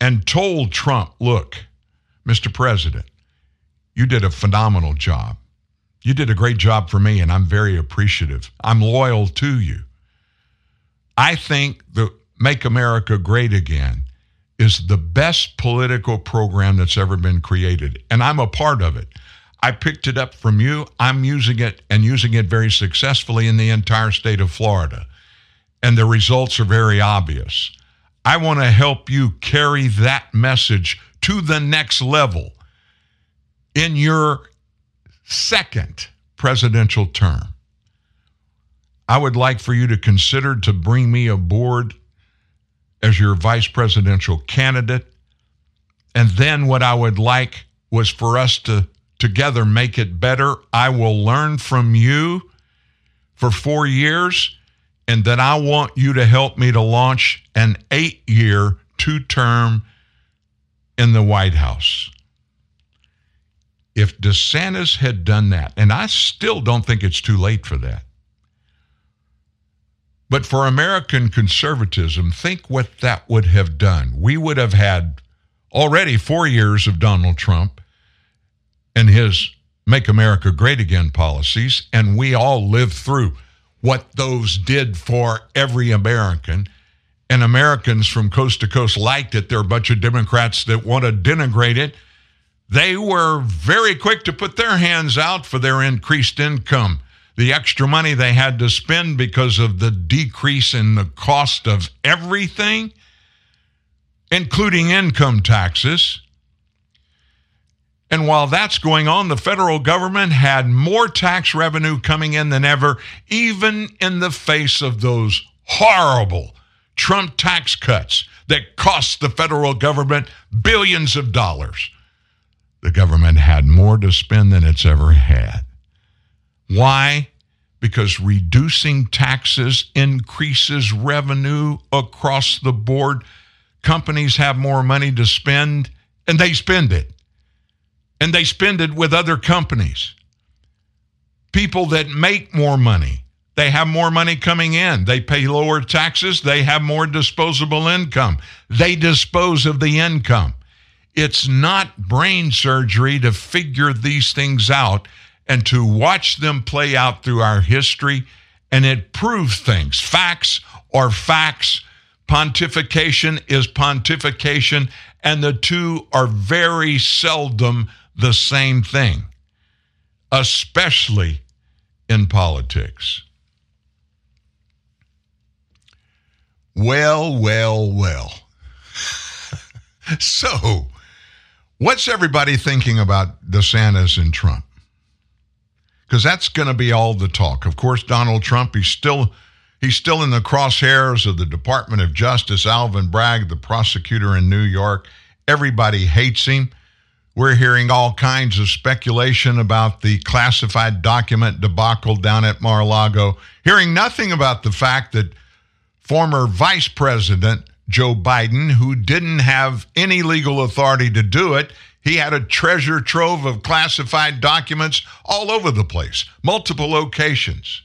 and told Trump, look, Mr. President, you did a phenomenal job. You did a great job for me, and I'm very appreciative. I'm loyal to you. I think the Make America Great Again is the best political program that's ever been created, and I'm a part of it. I picked it up from you. I'm using it and using it very successfully in the entire state of Florida. And the results are very obvious. I want to help you carry that message to the next level in your second presidential term. I would like for you to consider to bring me aboard as your vice presidential candidate. And then what I would like was for us to together make it better. I will learn from you for four years, and then I want you to help me to launch an eight year, two term in the White House. If DeSantis had done that, and I still don't think it's too late for that, but for American conservatism, think what that would have done. We would have had already four years of Donald Trump and his Make America Great Again policies, and we all lived through what those did for every American. And Americans from coast to coast liked it. There are a bunch of Democrats that want to denigrate it. They were very quick to put their hands out for their increased income the extra money they had to spend because of the decrease in the cost of everything, including income taxes. And while that's going on, the federal government had more tax revenue coming in than ever, even in the face of those horrible Trump tax cuts that cost the federal government billions of dollars. The government had more to spend than it's ever had. Why? Because reducing taxes increases revenue across the board. companies have more money to spend, and they spend it. And they spend it with other companies. People that make more money, they have more money coming in. They pay lower taxes, they have more disposable income. They dispose of the income. It's not brain surgery to figure these things out and to watch them play out through our history, and it proves things. Facts are facts. Pontification is pontification, and the two are very seldom the same thing, especially in politics. Well, well, well. so, what's everybody thinking about DeSantis and Trump? Because that's going to be all the talk. Of course, Donald Trump, he's still he's still in the crosshairs of the Department of Justice. Alvin Bragg, the prosecutor in New York, everybody hates him. We're hearing all kinds of speculation about the classified document debacle down at Mar a Lago, hearing nothing about the fact that former Vice President Joe Biden, who didn't have any legal authority to do it, he had a treasure trove of classified documents all over the place, multiple locations.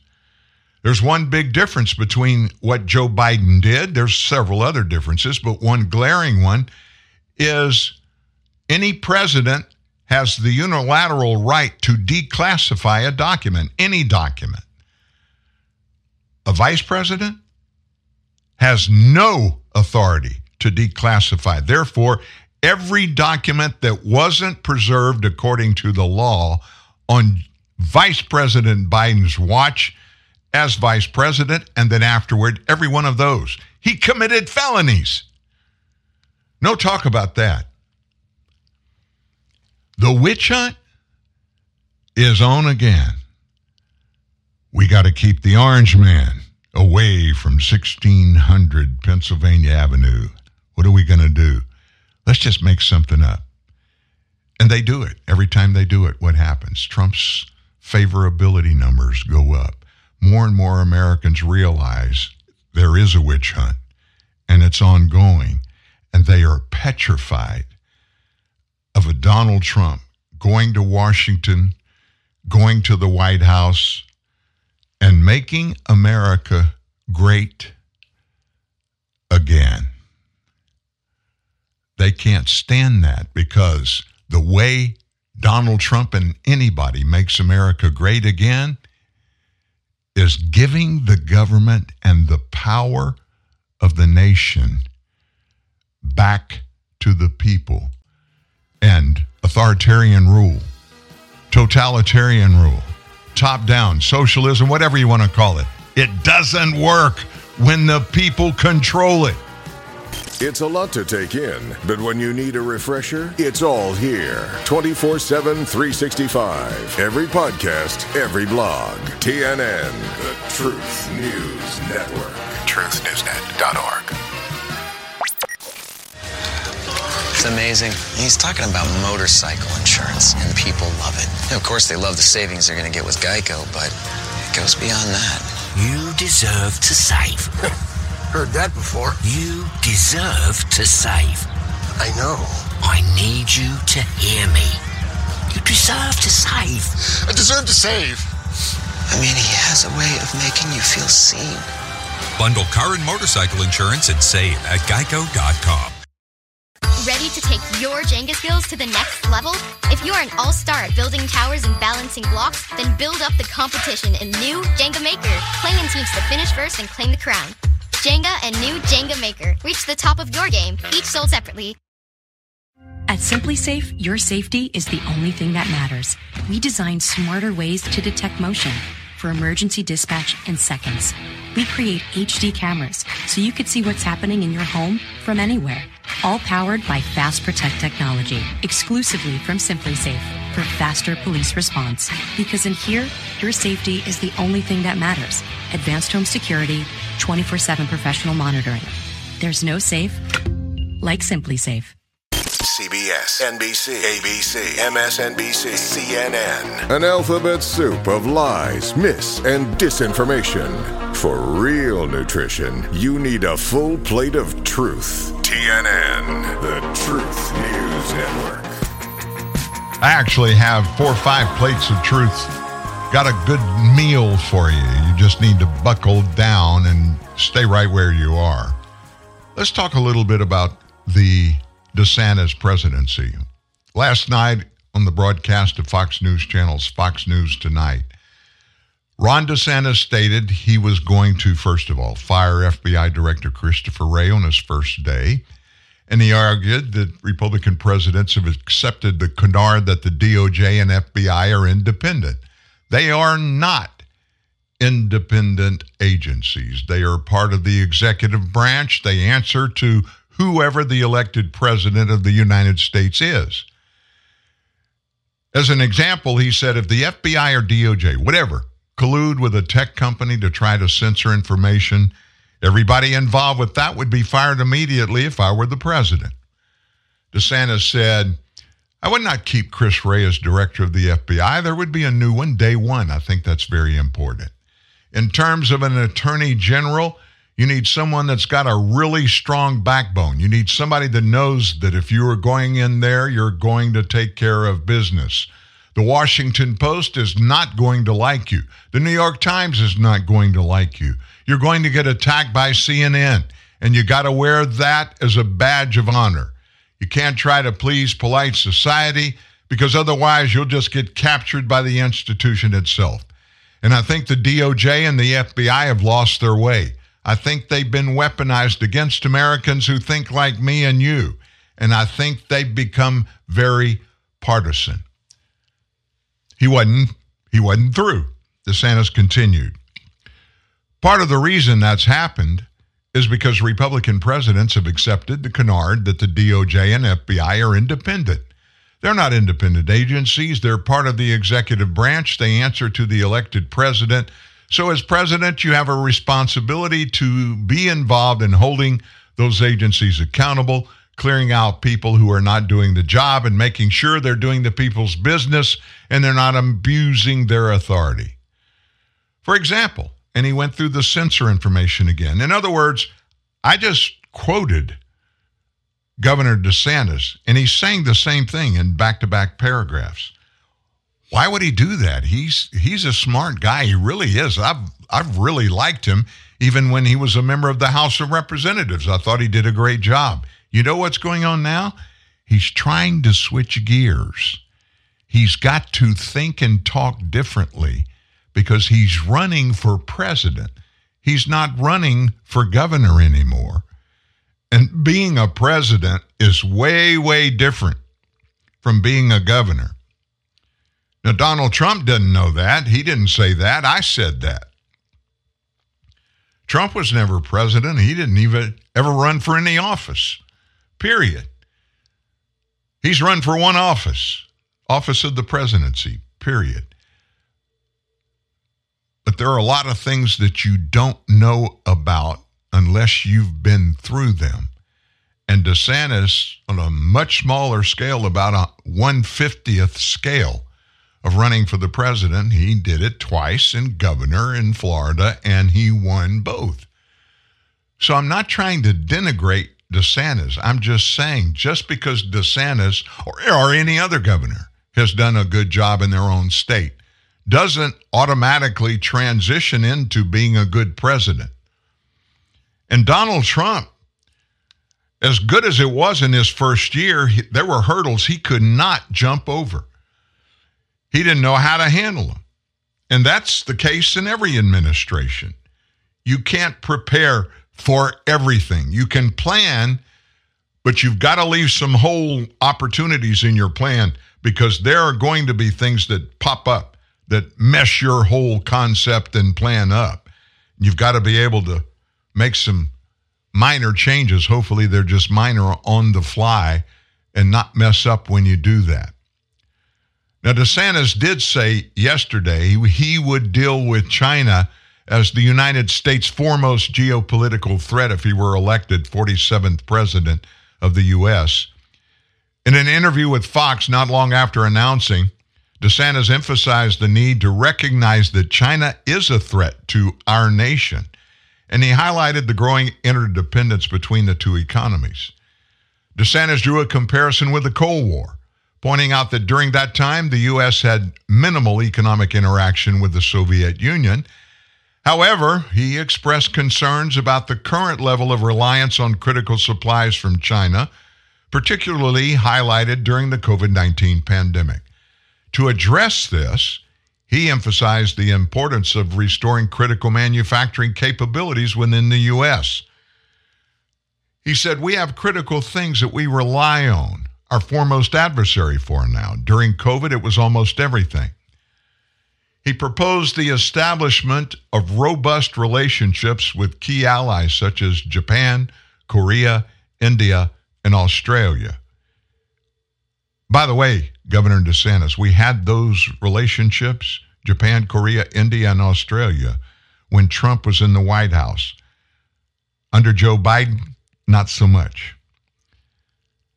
There's one big difference between what Joe Biden did. There's several other differences, but one glaring one is any president has the unilateral right to declassify a document, any document. A vice president has no authority to declassify. Therefore, every document that wasn't preserved according to the law on Vice President Biden's watch as vice president, and then afterward, every one of those. He committed felonies. No talk about that. The witch hunt is on again. We got to keep the orange man away from 1600 Pennsylvania Avenue. What are we going to do? Let's just make something up. And they do it. Every time they do it, what happens? Trump's favorability numbers go up. More and more Americans realize there is a witch hunt and it's ongoing, and they are petrified of a Donald Trump going to Washington, going to the White House, and making America great again. They can't stand that because the way Donald Trump and anybody makes America great again is giving the government and the power of the nation back to the people and authoritarian rule, totalitarian rule, top down, socialism, whatever you want to call it. It doesn't work when the people control it. It's a lot to take in, but when you need a refresher, it's all here. 24 7, 365. Every podcast, every blog. TNN, the Truth News Network. TruthNewsNet.org. It's amazing. He's talking about motorcycle insurance, and people love it. of course, they love the savings they're going to get with Geico, but it goes beyond that. You deserve to save. Heard that before. You deserve to save. I know. I need you to hear me. You deserve to save. I deserve to save. I mean, he has a way of making you feel seen. Bundle car and motorcycle insurance and save at geico.com. Ready to take your Jenga skills to the next level? If you're an all star at building towers and balancing blocks, then build up the competition in new Jenga Maker. Play in teams to finish first and claim the crown. Jenga and new Jenga Maker. Reach the top of your game, each sold separately. At SimpliSafe, your safety is the only thing that matters. We design smarter ways to detect motion for emergency dispatch in seconds. We create HD cameras so you could see what's happening in your home from anywhere. All powered by Fast Protect technology, exclusively from SimpliSafe for faster police response. Because in here, your safety is the only thing that matters. Advanced home security, 24 7 professional monitoring. There's no safe like SimpliSafe. CBS, NBC, ABC, MSNBC, CNN. An alphabet soup of lies, myths, and disinformation. For real nutrition, you need a full plate of truth. TNN, the Truth News Network. I actually have four or five plates of truth. Got a good meal for you. You just need to buckle down and stay right where you are. Let's talk a little bit about the DeSantis presidency. Last night on the broadcast of Fox News Channel's Fox News Tonight, Ron DeSantis stated he was going to, first of all, fire FBI Director Christopher Wray on his first day. And he argued that Republican presidents have accepted the canard that the DOJ and FBI are independent. They are not independent agencies. They are part of the executive branch. They answer to whoever the elected president of the United States is. As an example, he said if the FBI or DOJ, whatever, collude with a tech company to try to censor information, everybody involved with that would be fired immediately if I were the president. DeSantis said, I would not keep Chris Wray as director of the FBI. There would be a new one day one. I think that's very important. In terms of an attorney general, you need someone that's got a really strong backbone. You need somebody that knows that if you are going in there, you're going to take care of business. The Washington Post is not going to like you. The New York Times is not going to like you. You're going to get attacked by CNN, and you got to wear that as a badge of honor. You can't try to please polite society because otherwise you'll just get captured by the institution itself. And I think the DOJ and the FBI have lost their way. I think they've been weaponized against Americans who think like me and you. And I think they've become very partisan. He wasn't he wasn't through. DeSantis continued. Part of the reason that's happened is because Republican presidents have accepted the canard that the DOJ and FBI are independent. They're not independent agencies. They're part of the executive branch. They answer to the elected president. So, as president, you have a responsibility to be involved in holding those agencies accountable, clearing out people who are not doing the job, and making sure they're doing the people's business and they're not abusing their authority. For example, and he went through the censor information again. In other words, I just quoted Governor DeSantis, and he's saying the same thing in back to back paragraphs. Why would he do that? He's he's a smart guy. He really is. I've I've really liked him even when he was a member of the House of Representatives. I thought he did a great job. You know what's going on now? He's trying to switch gears. He's got to think and talk differently because he's running for president. He's not running for governor anymore. And being a president is way, way different from being a governor. Now, Donald Trump didn't know that. He didn't say that. I said that. Trump was never president. He didn't even ever run for any office, period. He's run for one office, office of the presidency, period. But there are a lot of things that you don't know about unless you've been through them. And DeSantis, on a much smaller scale, about a 150th scale of running for the president, he did it twice in governor in Florida, and he won both. So I'm not trying to denigrate DeSantis. I'm just saying, just because DeSantis or, or any other governor has done a good job in their own state doesn't automatically transition into being a good president. And Donald Trump, as good as it was in his first year, he, there were hurdles he could not jump over. He didn't know how to handle them. And that's the case in every administration. You can't prepare for everything. You can plan, but you've got to leave some whole opportunities in your plan because there are going to be things that pop up that mess your whole concept and plan up. You've got to be able to make some minor changes. Hopefully, they're just minor on the fly and not mess up when you do that. Now, DeSantis did say yesterday he would deal with China as the United States' foremost geopolitical threat if he were elected 47th president of the U.S. In an interview with Fox not long after announcing DeSantis emphasized the need to recognize that China is a threat to our nation and he highlighted the growing interdependence between the two economies. DeSantis drew a comparison with the Cold War, pointing out that during that time, the U.S. had minimal economic interaction with the Soviet Union. However, he expressed concerns about the current level of reliance on critical supplies from China, particularly highlighted during the COVID 19 pandemic. To address this, he emphasized the importance of restoring critical manufacturing capabilities within the U.S. He said, We have critical things that we rely on, our foremost adversary for now. During COVID, it was almost everything. He proposed the establishment of robust relationships with key allies such as Japan, Korea, India, and Australia. By the way, Governor DeSantis, we had those relationships, Japan, Korea, India, and Australia, when Trump was in the White House. Under Joe Biden, not so much.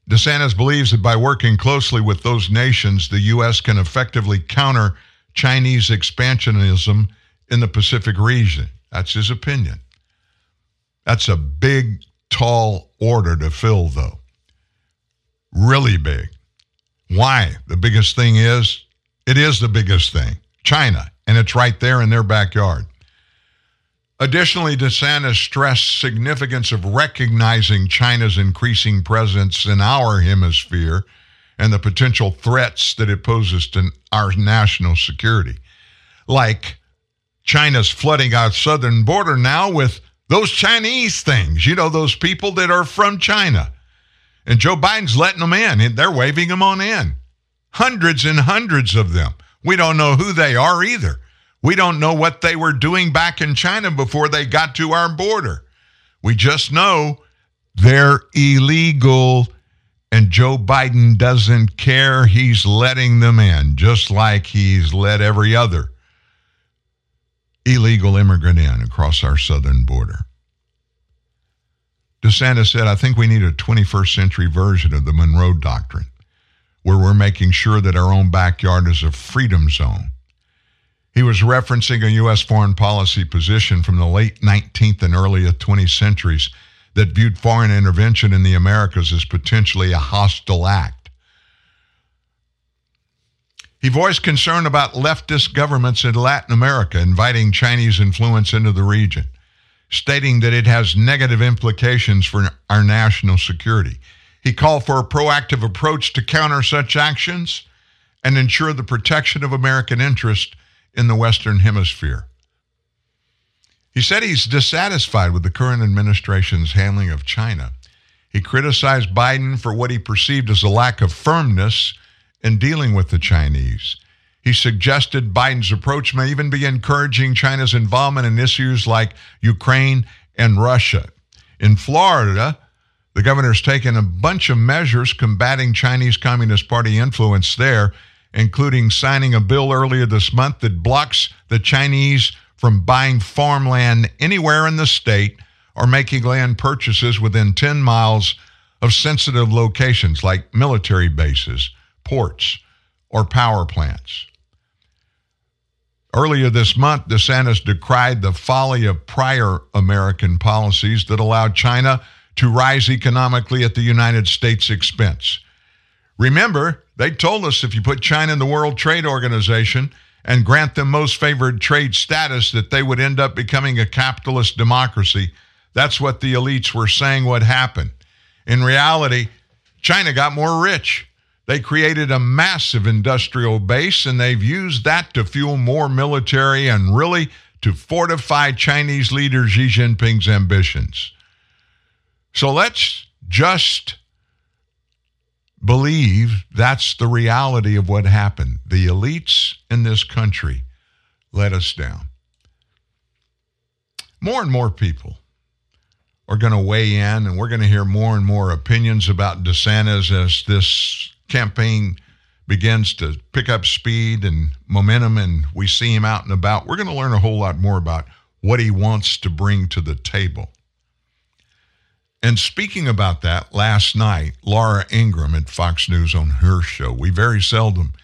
DeSantis believes that by working closely with those nations, the U.S. can effectively counter Chinese expansionism in the Pacific region. That's his opinion. That's a big, tall order to fill, though. Really big. Why? The biggest thing is, it is the biggest thing China, and it's right there in their backyard. Additionally, DeSantis stressed significance of recognizing China's increasing presence in our hemisphere and the potential threats that it poses to our national security. Like China's flooding our southern border now with those Chinese things, you know, those people that are from China. And Joe Biden's letting them in, and they're waving them on in. Hundreds and hundreds of them. We don't know who they are either. We don't know what they were doing back in China before they got to our border. We just know they're illegal, and Joe Biden doesn't care. He's letting them in, just like he's let every other illegal immigrant in across our southern border. DeSantis said, I think we need a 21st century version of the Monroe Doctrine, where we're making sure that our own backyard is a freedom zone he was referencing a U.S. foreign policy position from the late 19th and early 20th centuries that viewed foreign intervention in the Americas as potentially a hostile act. He voiced concern about leftist governments in Latin America inviting Chinese influence into the region, stating that it has negative implications for our national security. He called for a proactive approach to counter such actions and ensure the protection of American interests in the Western Hemisphere. He said he's dissatisfied with the current administration's handling of China. He criticized Biden for what he perceived as a lack of firmness in dealing with the Chinese. He suggested Biden's approach may even be encouraging China's involvement in issues like Ukraine and Russia. In Florida, the governor's taken a bunch of measures combating Chinese Communist Party influence there, including signing a bill earlier this month that blocks the Chinese from buying farmland anywhere in the state or making land purchases within 10 miles of sensitive locations like military bases, ports, or power plants. Earlier this month, DeSantis decried the folly of prior American policies that allowed China to rise economically at the United States' expense. Remember, they told us if you put China in the World Trade Organization and grant them most favored trade status, that they would end up becoming a capitalist democracy. That's what the elites were saying would happen. In reality, China got more rich. They created a massive industrial base and they've used that to fuel more military and really to fortify Chinese leader Xi Jinping's ambitions. So let's just believe that's the reality of what happened. The elites in this country let us down. More and more people are going to weigh in, and we're going to hear more and more opinions about DeSantis as this campaign begins to pick up speed and momentum, and we see him out and about. We're going to learn a whole lot more about what he wants to bring to the table. And speaking about that, last night, Laura Ingraham at Fox News on her show, we very seldom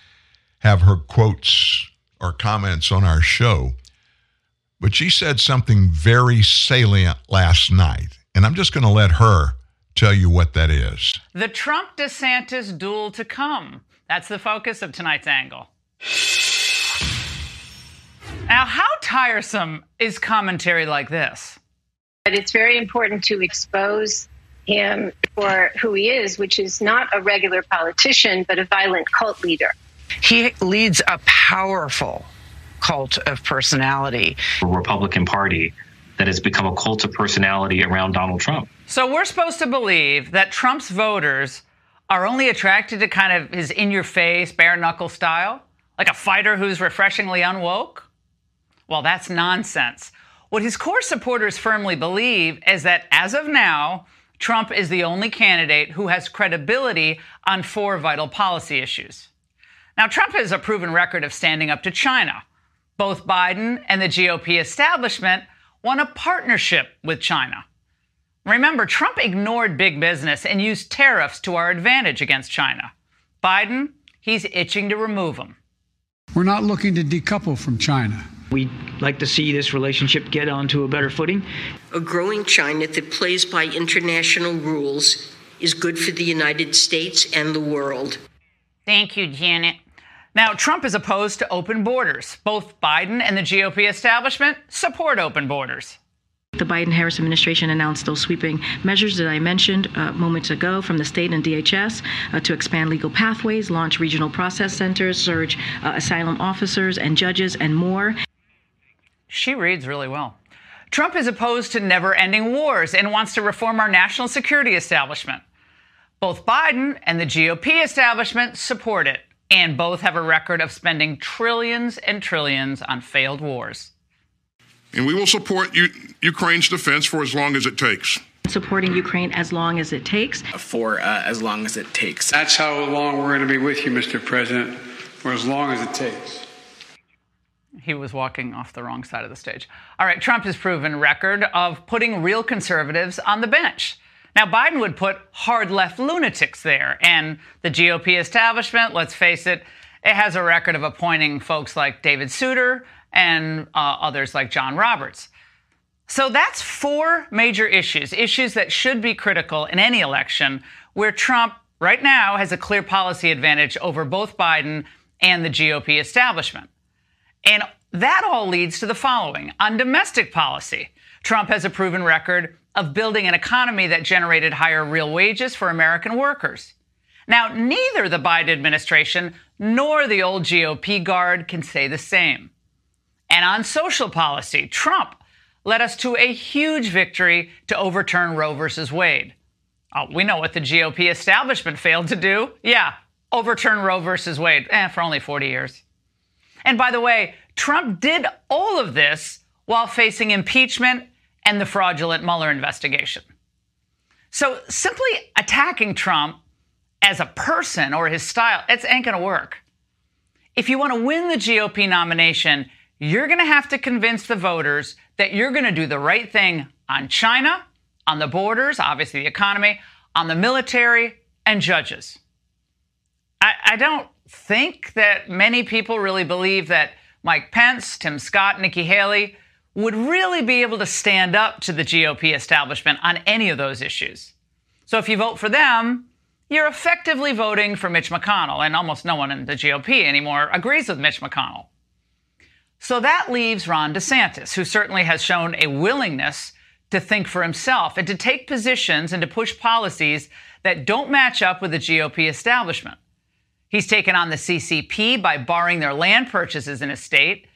have her quotes or comments on our show. But she said something very salient last night, and I'm just going to let her tell you what that is. The Trump DeSantis duel to come. That's the focus of tonight's angle. Now, how tiresome is commentary like this? But it's very important to expose him for who he is, which is not a regular politician, but a violent cult leader. He leads a powerful cult of personality. The Republican Party that has become a cult of personality around Donald Trump. So we're supposed to believe that Trump's voters are only attracted to kind of his in your face, bare knuckle style? Like a fighter who's refreshingly unwoke? Well, that's nonsense. What his core supporters firmly believe is that as of now, Trump is the only candidate who has credibility on four vital policy issues. Now, Trump has a proven record of standing up to China. Both Biden and the GOP establishment want a partnership with China. Remember, Trump ignored big business and used tariffs to our advantage against China. Biden, he's itching to remove them. We're not looking to decouple from China. We'd like to see this relationship get onto a better footing. A growing China that plays by international rules is good for the United States and the world. Thank you, Janet. Now, Trump is opposed to open borders. Both Biden and the GOP establishment support open borders. The Biden Harris administration announced those sweeping measures that I mentioned uh, moments ago from the state and DHS uh, to expand legal pathways, launch regional process centers, surge uh, asylum officers and judges, and more. She reads really well. Trump is opposed to never ending wars and wants to reform our national security establishment. Both Biden and the GOP establishment support it, and both have a record of spending trillions and trillions on failed wars and we will support U- Ukraine's defense for as long as it takes. Supporting Ukraine as long as it takes. For uh, as long as it takes. That's how long we're going to be with you, Mr. President, for as long as it takes. He was walking off the wrong side of the stage. All right, Trump has proven record of putting real conservatives on the bench. Now, Biden would put hard left lunatics there, and the GOP establishment, let's face it, it has a record of appointing folks like David Souter, and uh, others like John Roberts. So that's four major issues, issues that should be critical in any election where Trump right now has a clear policy advantage over both Biden and the GOP establishment. And that all leads to the following. On domestic policy, Trump has a proven record of building an economy that generated higher real wages for American workers. Now, neither the Biden administration nor the old GOP guard can say the same. And on social policy, Trump led us to a huge victory to overturn Roe versus Wade. Oh, we know what the GOP establishment failed to do. Yeah, overturn Roe versus Wade eh, for only 40 years. And by the way, Trump did all of this while facing impeachment and the fraudulent Mueller investigation. So simply attacking Trump as a person or his style, it ain't going to work. If you want to win the GOP nomination, you're going to have to convince the voters that you're going to do the right thing on China, on the borders, obviously the economy, on the military, and judges. I, I don't think that many people really believe that Mike Pence, Tim Scott, Nikki Haley would really be able to stand up to the GOP establishment on any of those issues. So if you vote for them, you're effectively voting for Mitch McConnell, and almost no one in the GOP anymore agrees with Mitch McConnell. So that leaves Ron DeSantis, who certainly has shown a willingness to think for himself and to take positions and to push policies that don't match up with the GOP establishment. He's taken on the CCP by barring their land purchases in a state.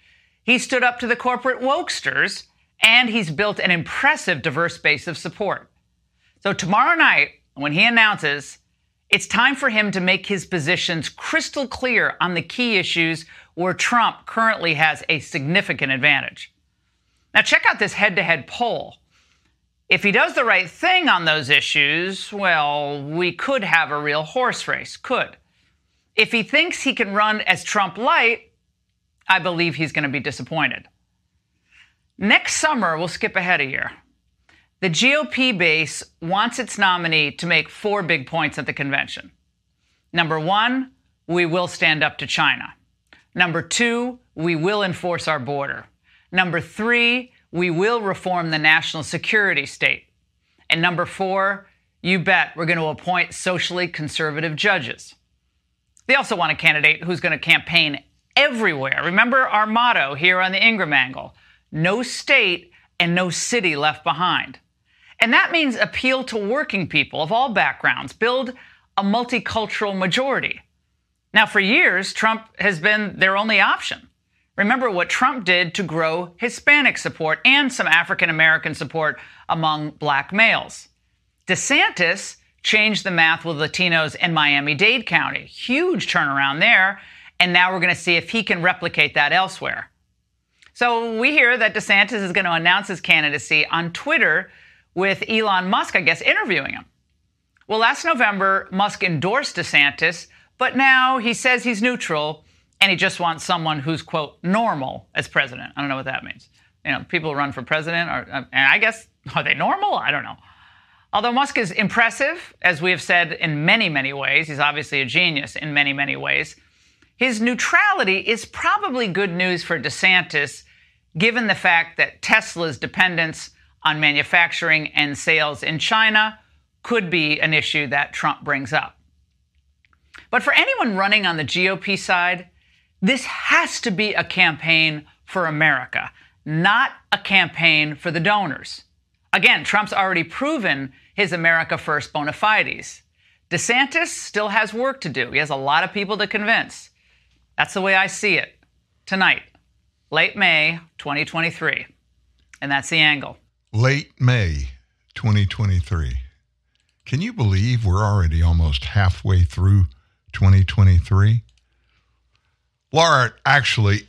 He stood up to the corporate wokesters, and he's built an impressive diverse base of support. So tomorrow night, when he announces, it's time for him to make his positions crystal clear on the key issues where Trump currently has a significant advantage. Now, check out this head to head poll. If he does the right thing on those issues, well, we could have a real horse race, could. If he thinks he can run as Trump light, I believe he's going to be disappointed. Next summer, we'll skip ahead a year. The GOP base wants its nominee to make four big points at the convention. Number one, we will stand up to China. Number two, we will enforce our border. Number three, we will reform the national security state. And number four, you bet we're going to appoint socially conservative judges. They also want a candidate who's going to campaign everywhere. Remember our motto here on the Ingraham Angle no state and no city left behind. And that means appeal to working people of all backgrounds, build a multicultural majority. Now, for years, Trump has been their only option. Remember what Trump did to grow Hispanic support and some African American support among black males. DeSantis changed the math with Latinos in Miami Dade County. Huge turnaround there. And now we're going to see if he can replicate that elsewhere. So we hear that DeSantis is going to announce his candidacy on Twitter with Elon Musk, I guess, interviewing him. Well, last November, Musk endorsed DeSantis, but now he says he's neutral and he just wants someone who's, quote, normal as president. I don't know what that means. You know, people run for president are, uh, and I guess, are they normal? I don't know. Although Musk is impressive, as we have said in many, many ways, he's obviously a genius in many, many ways. His neutrality is probably good news for DeSantis, given the fact that Tesla's dependence on manufacturing and sales in China could be an issue that Trump brings up. But for anyone running on the GOP side, this has to be a campaign for America, not a campaign for the donors. Again, Trump's already proven his America First bona fides. DeSantis still has work to do. He has a lot of people to convince. That's the way I see it tonight, late May 2023. And that's the angle. Late May 2023. Can you believe we're already almost halfway through 2023? Laura, actually,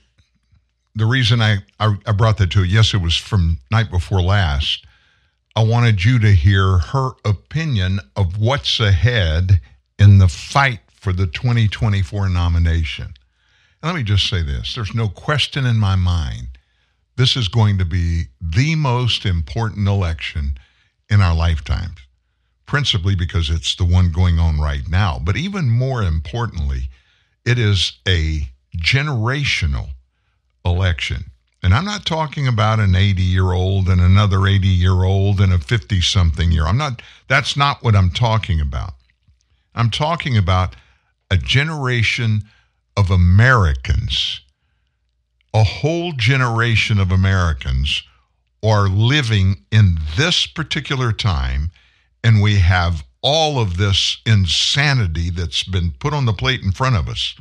the reason I, I, I brought that to you, yes, it was from night before last I wanted you to hear her opinion of what's ahead in the fight for the 2024 nomination. And let me just say this there's no question in my mind this is going to be the most important election in our lifetimes, principally because it's the one going on right now. But even more importantly, it is a generational election. And I'm not talking about an 80 year old and another 80 year old and a 50 something year. I'm not, that's not what I'm talking about. I'm talking about a generation of Americans, a whole generation of Americans are living in this particular time, and we have all of this insanity that's been put on the plate in front of us.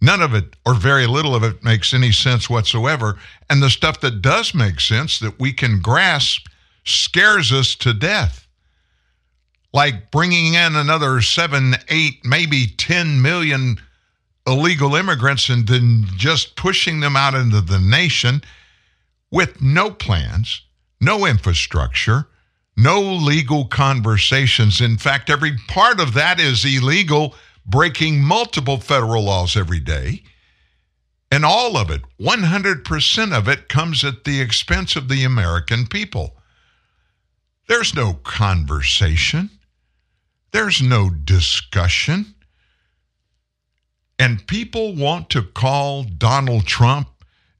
None of it, or very little of it, makes any sense whatsoever. And the stuff that does make sense that we can grasp scares us to death. Like bringing in another seven, eight, maybe 10 million illegal immigrants and then just pushing them out into the nation with no plans, no infrastructure, no legal conversations. In fact, every part of that is illegal breaking multiple federal laws every day. And all of it, 100% of it, comes at the expense of the American people. There's no conversation, there's no discussion. And people want to call Donald Trump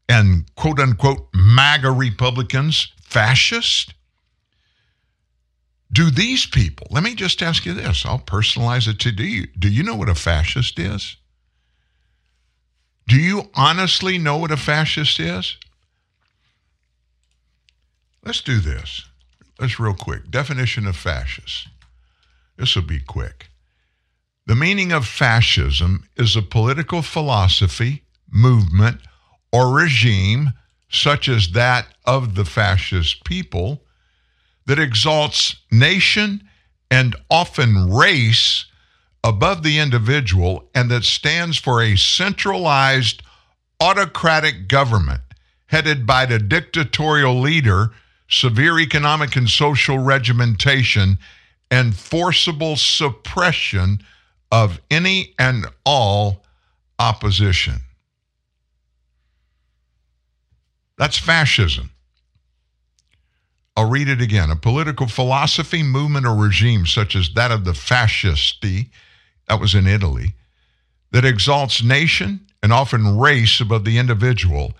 and quote unquote MAGA Republicans fascist. Do these people, let me just ask you this, I'll personalize it to you. Do you know what a fascist is? Do you honestly know what a fascist is? Let's do this. Let's real quick. Definition of fascist. This will be quick. The meaning of fascism is a political philosophy, movement, or regime such as that of the fascist people that exalts nation and often race above the individual and that stands for a centralized autocratic government headed by the dictatorial leader, severe economic and social regimentation, and forcible suppression of any and all opposition. That's fascism. I'll read it again. A political philosophy, movement, or regime such as that of the fascisti, that was in Italy, that exalts nation and often race above the individual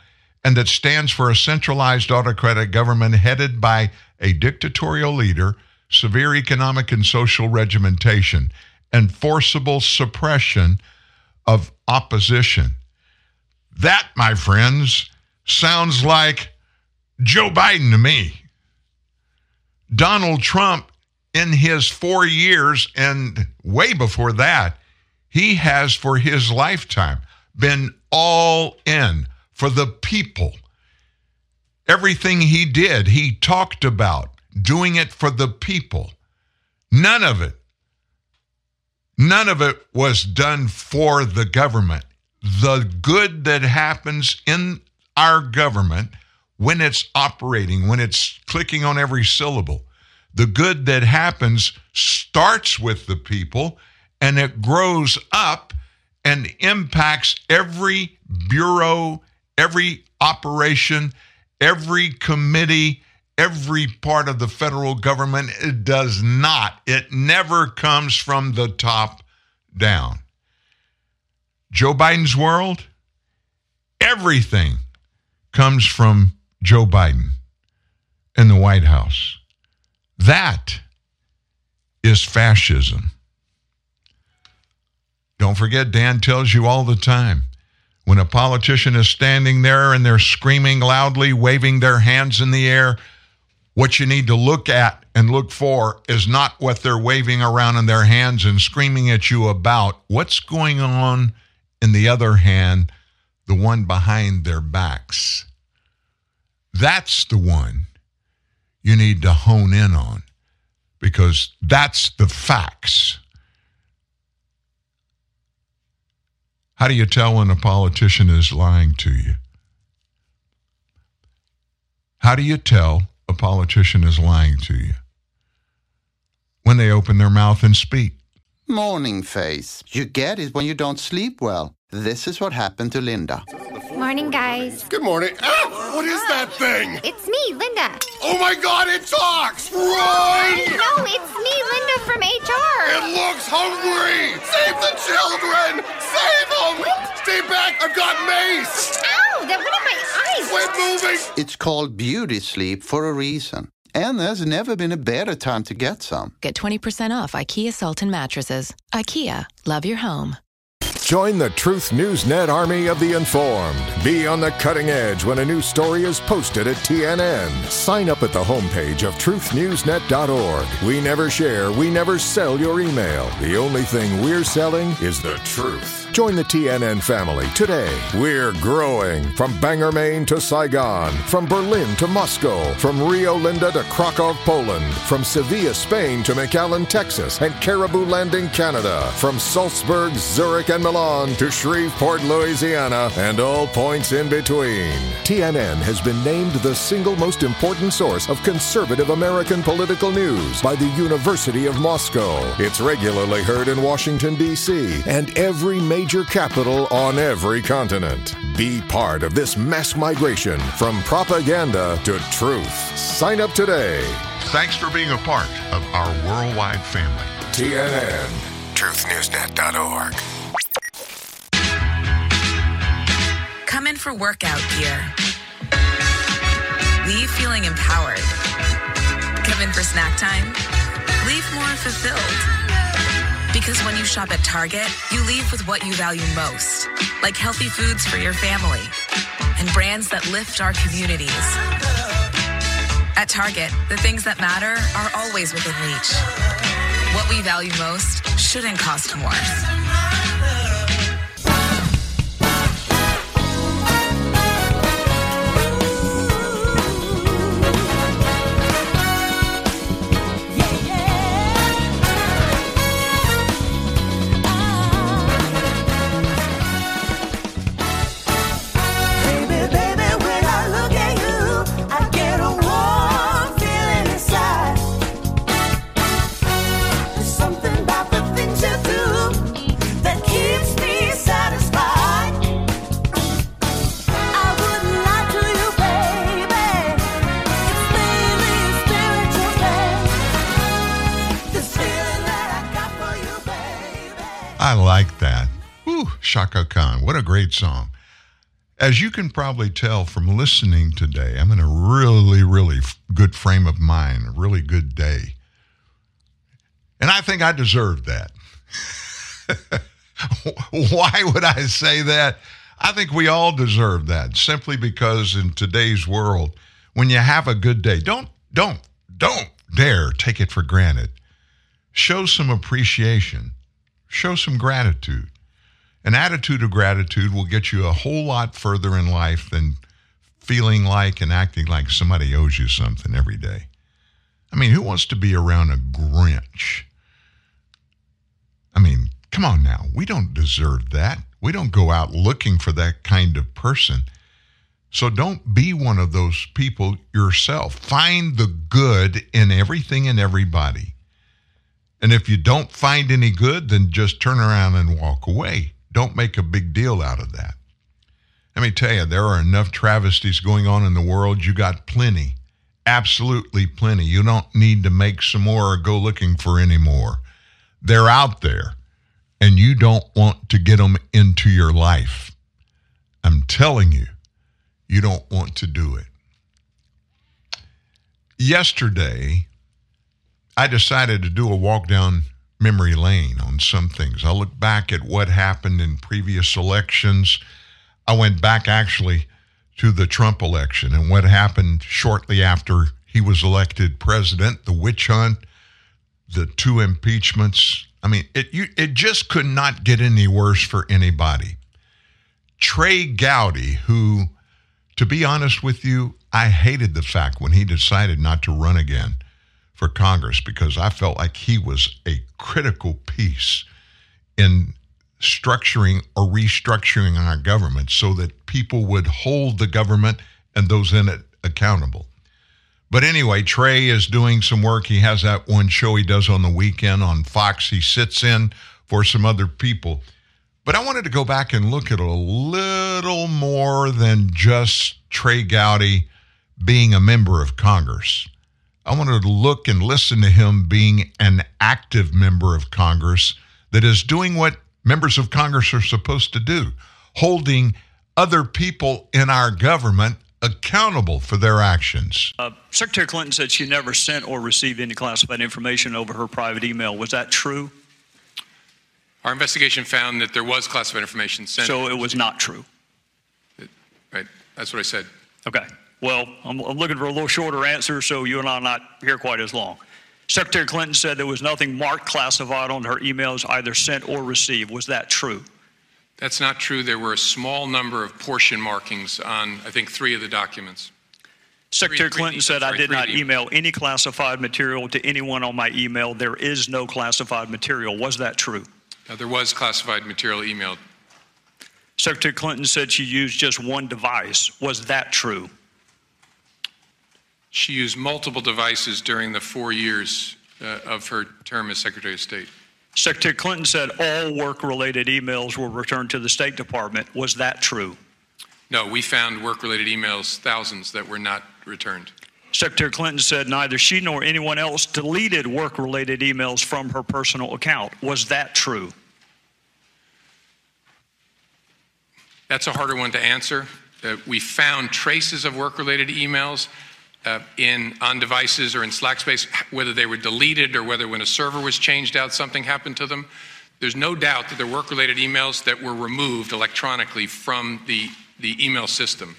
and that stands for a centralized autocratic government headed by a dictatorial leader, severe economic and social regimentation, and forcible suppression of opposition. That, my friends, sounds like Joe Biden to me. Donald Trump, in his four years and way before that, he has for his lifetime been all in for the people. Everything he did, he talked about doing it for the people. None of it, none of it was done for the government. The good that happens in our government when it's operating, when it's clicking on every syllable, the good that happens starts with the people and it grows up and impacts every bureau, every operation, every committee, every part of the federal government. It does not. It never comes from the top down. Joe Biden's world, everything comes from Joe Biden in the White House. That is fascism. Don't forget, Dan tells you all the time when a politician is standing there and they're screaming loudly, waving their hands in the air, what you need to look at and look for is not what they're waving around in their hands and screaming at you about. What's going on in the other hand, the one behind their backs? That's the one you need to hone in on because that's the facts. How do you tell when a politician is lying to you? How do you tell a politician is lying to you? When they open their mouth and speak. Morning face. You get it when you don't sleep well. This is what happened to Linda. Morning, guys. Good morning. Ah, what is that thing? It's me, Linda. Oh my god, it talks! Run! No, it's me, Linda from HR. It looks hungry! Save the children! Save them! What? Stay back! I've got mace! Ow, that went in my eyes. Quit moving! It's called beauty sleep for a reason. And there's never been a better time to get some. Get 20% off IKEA Sultan mattresses. IKEA, love your home. Join the Truth News Net army of the informed. Be on the cutting edge when a new story is posted at TNN. Sign up at the homepage of truthnewsnet.org. We never share, we never sell your email. The only thing we're selling is the truth. Join the TNN family today. We're growing from Bangor, Maine to Saigon, from Berlin to Moscow, from Rio Linda to Krakow, Poland, from Sevilla, Spain to McAllen, Texas, and Caribou Landing, Canada, from Salzburg, Zurich, and Milan to Shreveport, Louisiana, and all points in between. TNN has been named the single most important source of conservative American political news by the University of Moscow. It's regularly heard in Washington, D.C., and every major capital on every continent. Be part of this mass migration from propaganda to truth. Sign up today. Thanks for being a part of our worldwide family. TNN. TruthNewsNet.org. Come in for workout gear. Leave feeling empowered. Come in for snack time. Leave more fulfilled. Because when you shop at Target, you leave with what you value most, like healthy foods for your family and brands that lift our communities. At Target, the things that matter are always within reach. What we value most shouldn't cost more. Chaka Khan. What a great song. As you can probably tell from listening today, I'm in a really, really good frame of mind, a really good day. And I think I deserve that. Why would I say that? I think we all deserve that simply because in today's world, when you have a good day, don't, don't, don't dare take it for granted. Show some appreciation, show some gratitude. An attitude of gratitude will get you a whole lot further in life than feeling like and acting like somebody owes you something every day. I mean, who wants to be around a Grinch? I mean, come on now. We don't deserve that. We don't go out looking for that kind of person. So don't be one of those people yourself. Find the good in everything and everybody. And if you don't find any good, then just turn around and walk away. Don't make a big deal out of that. Let me tell you, there are enough travesties going on in the world. You got plenty, absolutely plenty. You don't need to make some more or go looking for any more. They're out there, and you don't want to get them into your life. I'm telling you, you don't want to do it. Yesterday, I decided to do a walk down memory lane on some things. I look back at what happened in previous elections. I went back actually to the Trump election and what happened shortly after he was elected president, the witch hunt, the two impeachments. I mean, it you, it just could not get any worse for anybody. Trey Gowdy, who, to be honest with you, I hated the fact when he decided not to run again for Congress because I felt like he was a critical piece in structuring or restructuring our government so that people would hold the government and those in it accountable. But anyway, Trey is doing some work. He has that one show he does on the weekend on Fox. He sits in for some other people. But I wanted to go back and look at a little more than just Trey Gowdy being a member of Congress. I wanted to look and listen to him being an active member of Congress that is doing what members of Congress are supposed to do, holding other people in our government accountable for their actions. Uh, Secretary Clinton said she never sent or received any classified information over her private email. Was that true? Our investigation found that there was classified information sent. So it was not true. Right. That's what I said. Okay. Well, I'm, I'm looking for a little shorter answer so you and I are not here quite as long. Secretary Clinton said there was nothing marked classified on her emails, either sent or received. Was that true? That's not true. There were a small number of portion markings on, I think, three of the documents. Secretary Three- Clinton three- said, I did not email any classified material to anyone on my email. There is no classified material. Was that true? There was classified material emailed. Secretary Clinton said she used just one device. Was that true? She used multiple devices during the four years uh, of her term as Secretary of State. Secretary Clinton said all work related emails were returned to the State Department. Was that true? No, we found work related emails, thousands, that were not returned. Secretary Clinton said neither she nor anyone else deleted work related emails from her personal account. Was that true? That's a harder one to answer. Uh, we found traces of work related emails. Uh, in on devices or in Slack space, whether they were deleted or whether when a server was changed out, something happened to them. There's no doubt that there were work related emails that were removed electronically from the, the email system.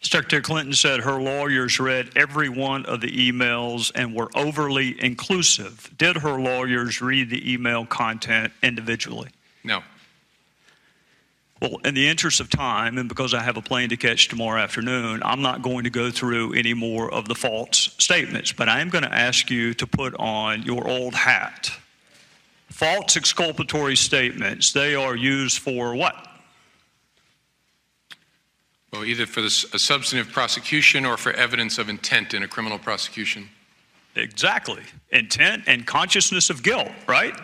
Secretary Clinton said her lawyers read every one of the emails and were overly inclusive. Did her lawyers read the email content individually? No. Well, in the interest of time, and because I have a plane to catch tomorrow afternoon, I'm not going to go through any more of the false statements, but I am going to ask you to put on your old hat. False exculpatory statements, they are used for what? Well, either for a substantive prosecution or for evidence of intent in a criminal prosecution. Exactly. Intent and consciousness of guilt, right?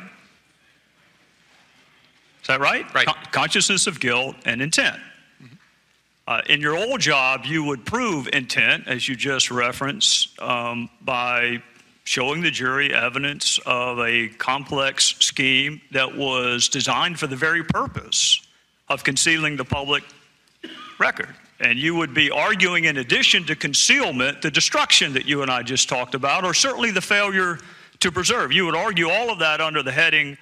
Is that right? Right. Con- consciousness of guilt and intent. Uh, in your old job, you would prove intent, as you just referenced, um, by showing the jury evidence of a complex scheme that was designed for the very purpose of concealing the public record. And you would be arguing, in addition to concealment, the destruction that you and I just talked about, or certainly the failure to preserve. You would argue all of that under the heading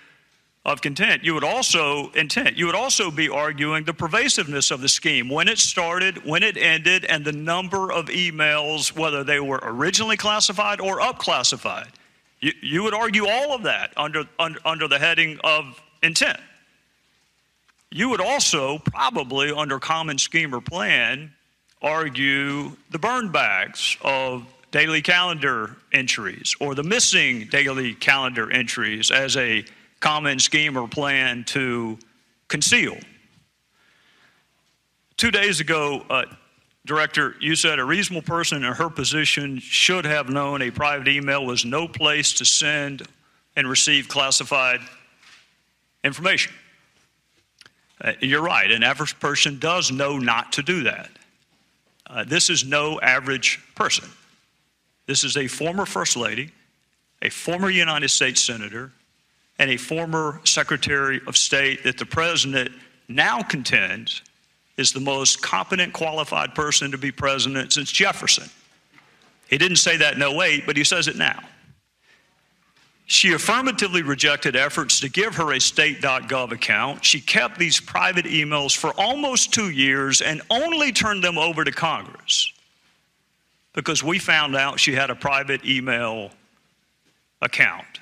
of content. You would also intent. You would also be arguing the pervasiveness of the scheme, when it started, when it ended, and the number of emails, whether they were originally classified or upclassified. You, you would argue all of that under, under, under the heading of intent. You would also probably, under common scheme or plan, argue the burn bags of daily calendar entries or the missing daily calendar entries as a common scheme or plan to conceal. Two days ago, uh, Director, you said a reasonable person in her position should have known a private email was no place to send and receive classified information. Uh, you're right, an average person does know not to do that. Uh, this is no average person. This is a former First Lady, a former United States Senator, and a former Secretary of State that the President now contends is the most competent, qualified person to be president since Jefferson. He didn't say that in 08, but he says it now. She affirmatively rejected efforts to give her a state.gov account. She kept these private emails for almost two years and only turned them over to Congress because we found out she had a private email account.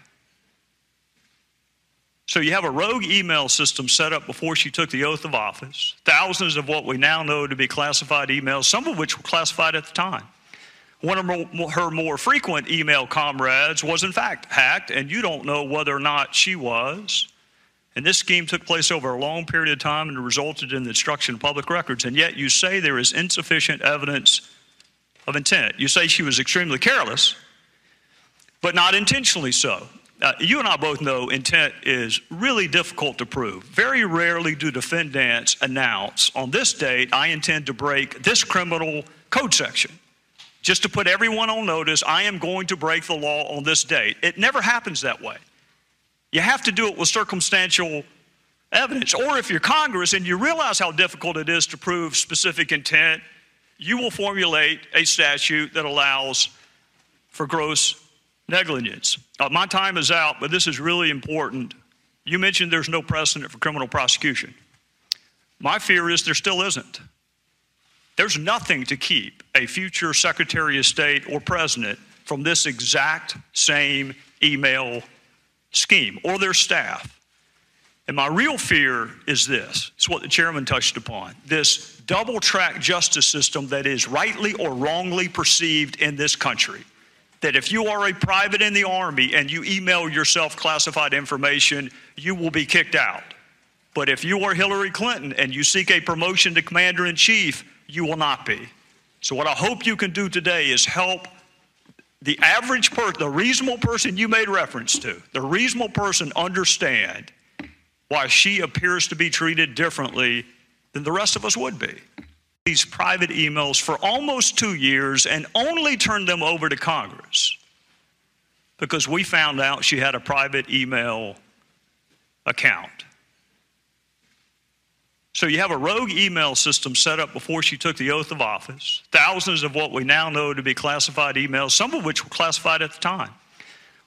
So you have a rogue email system set up before she took the oath of office, thousands of what we now know to be classified emails, some of which were classified at the time. One of her more frequent email comrades was, in fact, hacked, and you don't know whether or not she was. And this scheme took place over a long period of time and resulted in the destruction of public records. And yet you say there is insufficient evidence of intent. You say she was extremely careless, but not intentionally so. Uh, you and I both know intent is really difficult to prove. Very rarely do defendants announce, on this date, I intend to break this criminal code section just to put everyone on notice, I am going to break the law on this date. It never happens that way. You have to do it with circumstantial evidence. Or if you're Congress and you realize how difficult it is to prove specific intent, you will formulate a statute that allows for gross negligence. Uh, my time is out, but this is really important. You mentioned there's no precedent for criminal prosecution. My fear is there still isn't. There's nothing to keep a future Secretary of State or President from this exact same email scheme or their staff. And my real fear is this it's what the chairman touched upon this double track justice system that is rightly or wrongly perceived in this country. That if you are a private in the Army and you email yourself classified information, you will be kicked out. But if you are Hillary Clinton and you seek a promotion to commander in chief, you will not be. So, what I hope you can do today is help the average person, the reasonable person you made reference to, the reasonable person understand why she appears to be treated differently than the rest of us would be. These private emails for almost two years and only turned them over to Congress because we found out she had a private email account. So you have a rogue email system set up before she took the oath of office, thousands of what we now know to be classified emails, some of which were classified at the time.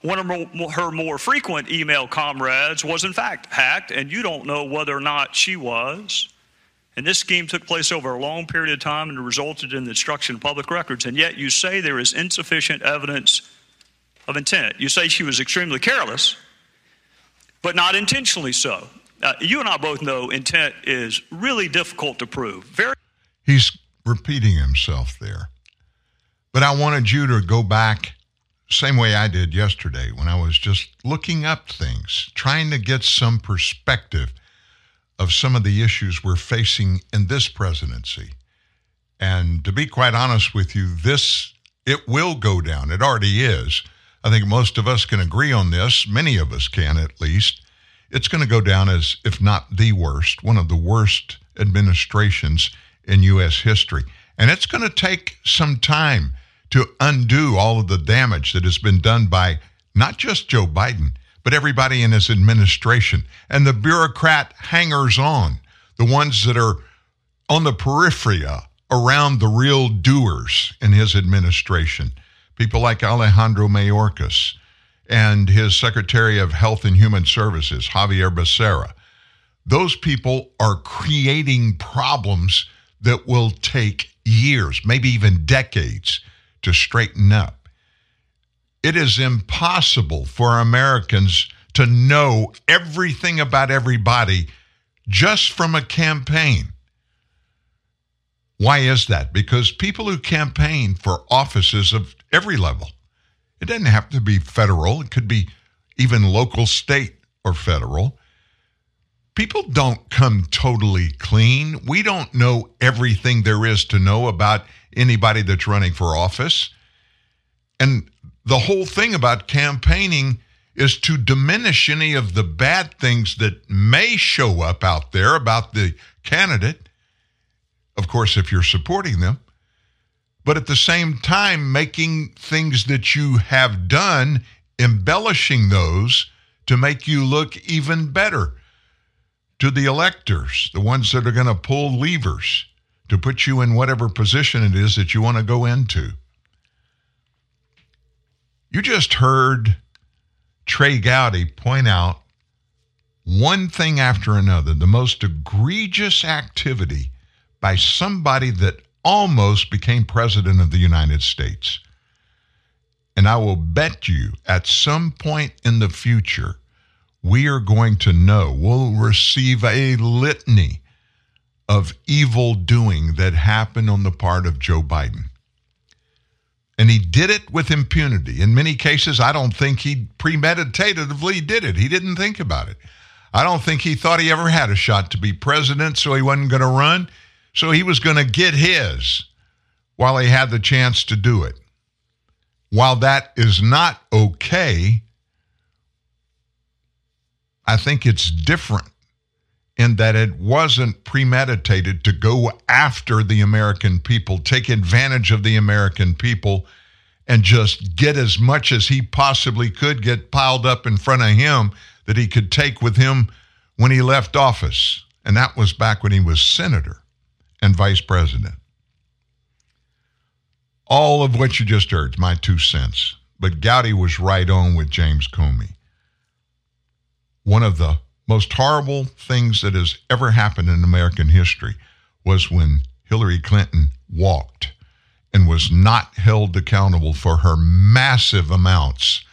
One of her more frequent email comrades was, in fact, hacked, and you don't know whether or not she was. And this scheme took place over a long period of time and resulted in the destruction of public records. And yet you say there is insufficient evidence of intent. You say she was extremely careless, but not intentionally so. Uh, you and I both know intent is really difficult to prove. Very. He's repeating himself there. But I wanted you to go back same way I did yesterday when I was just looking up things, trying to get some perspective of some of the issues we're facing in this presidency. And to be quite honest with you, this it will go down. It already is. I think most of us can agree on this. Many of us can at least it's going to go down as, if not the worst, one of the worst administrations in U.S. history. And it's going to take some time to undo all of the damage that has been done by not just Joe Biden, but everybody in his administration and the bureaucrat hangers on, the ones that are on the periphery around the real doers in his administration. People like Alejandro Mayorkas and his Secretary of Health and Human Services, Javier Becerra. Those people are creating problems that will take years, maybe even decades, to straighten up. It is impossible for Americans to know everything about everybody just from a campaign. Why is that? Because people who campaign for offices of every level, it doesn't have to be federal, it could be even local, state, or federal. People don't come totally clean. We don't know everything there is to know about anybody that's running for office. And the whole thing about campaigning is to diminish any of the bad things that may show up out there about the candidate. Of course, if you're supporting them, but at the same time, making things that you have done, embellishing those to make you look even better to the electors, the ones that are going to pull levers to put you in whatever position it is that you want to go into. You just heard Trey Gowdy point out one thing after another, the most egregious activity by somebody that almost became president of the United States. And I will bet you at some point in the future, we are going to know, we'll receive a litany of evil doing that happened on the part of Joe Biden. And he did it with impunity. In many cases, I don't think he premeditatively did it. He didn't think about it. I don't think he thought he ever had a shot to be president, so he wasn't going to run. So he was going to get his while he had the chance to do it. While that is not okay, I think it's different in that it wasn't premeditated to go after the American people, take advantage of the American people, and just get as much as he possibly could get piled up in front of him that he could take with him when he left office. And that was back when he was senator and vice president. All of what you just heard, my two cents. But Gowdy was right on with James Comey. One of the most horrible things that has ever happened in American history was when Hillary Clinton walked and was not held accountable for her massive amounts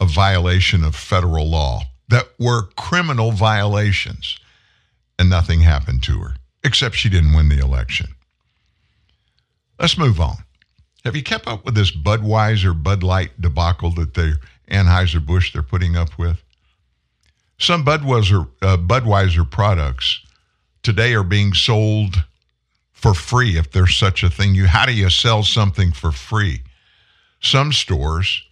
of violation of federal law that were criminal violations. And nothing happened to her, except she didn't win the election. Let's move on. Have you kept up with this Budweiser Bud Light debacle that the Anheuser-Busch they're putting up with? Some Budweiser, uh, Budweiser products today are being sold for free, if there's such a thing. You how do you sell something for free? Some stores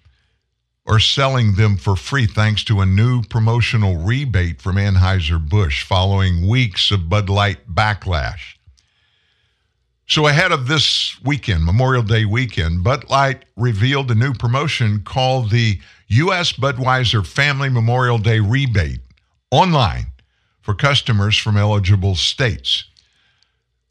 are selling them for free thanks to a new promotional rebate from Anheuser-Busch following weeks of Bud Light backlash. So ahead of this weekend, Memorial Day weekend, Bud Light revealed a new promotion called the U.S. Budweiser Family Memorial Day Rebate online for customers from eligible states.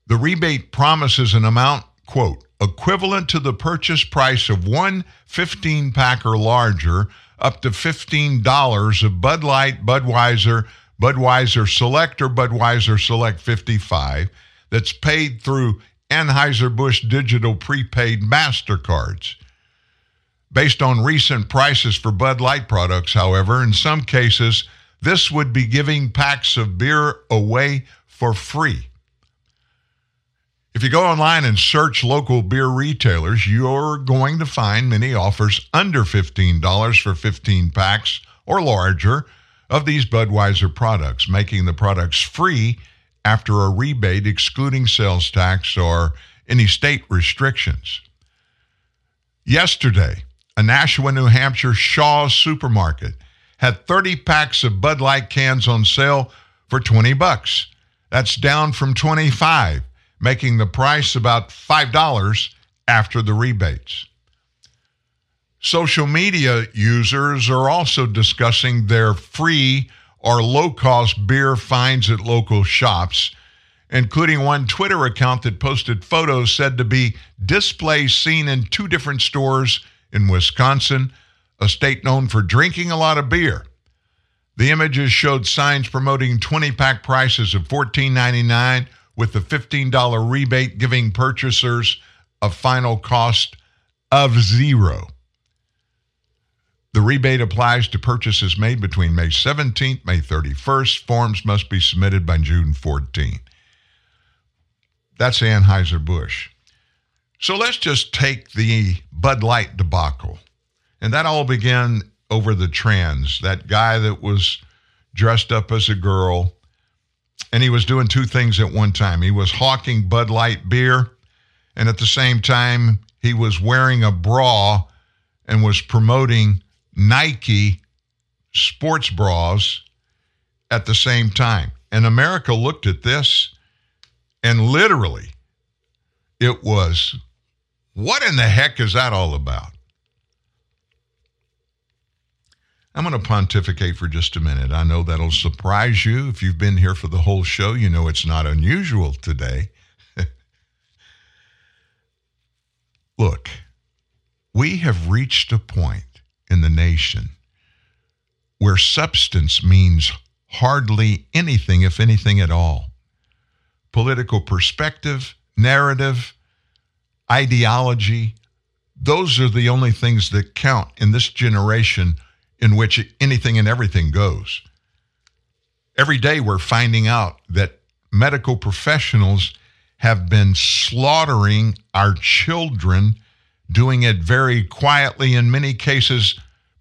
The rebate promises an amount, quote, equivalent to the purchase price of one 15 pack or larger, up to $15 of Bud Light, Budweiser, Budweiser Select, or Budweiser Select 55 that's paid through Anheuser-Busch digital prepaid MasterCards. Based on recent prices for Bud Light products, however, in some cases, this would be giving packs of beer away for free. If you go online and search local beer retailers, you're going to find many offers under $15 for 15 packs or larger of these Budweiser products, making the products free after a rebate excluding sales tax or any state restrictions. Yesterday, a Nashua, New Hampshire Shaw's supermarket had 30 packs of Bud Light cans on sale for 20 bucks. That's down from 25, making the price about $5 after the rebates. Social media users are also discussing their free or low cost beer finds at local shops including one Twitter account that posted photos said to be displays seen in two different stores in Wisconsin, a state known for drinking a lot of beer. The images showed signs promoting 20 pack prices of $14.99 with the $15 rebate giving purchasers a final cost of zero. The rebate applies to purchases made between May 17th, May 31st. Forms must be submitted by June 14th. That's Anheuser-Busch. So let's just take the Bud Light debacle. And that all began over the trans, that guy that was dressed up as a girl. And he was doing two things at one time. He was hawking Bud Light beer, and at the same time, he was wearing a bra and was promoting Nike sports bras at the same time. And America looked at this and literally it was, what in the heck is that all about? I'm going to pontificate for just a minute. I know that'll surprise you. If you've been here for the whole show, you know it's not unusual today. Look, we have reached a point in the nation where substance means hardly anything, if anything at all. Political perspective, narrative, ideology, those are the only things that count in this generation in which anything and everything goes. Every day we're finding out that medical professionals have been slaughtering our children, doing it very quietly, in many cases,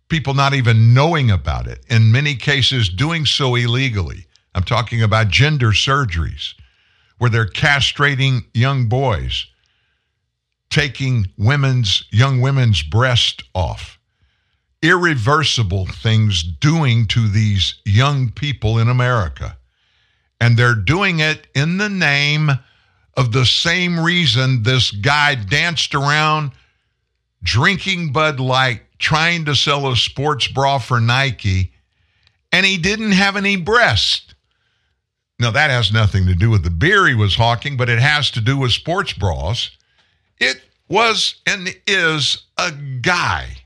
people not even knowing about it, in many cases, doing so illegally. I'm talking about gender surgeries, where they're castrating young boys, taking women's young women's breast off irreversible things doing to these young people in America. And they're doing it in the name of the same reason this guy danced around drinking Bud Light, trying to sell a sports bra for Nike, and he didn't have any breast. Now, that has nothing to do with the beer he was hawking, but it has to do with sports bras. It was and is a guy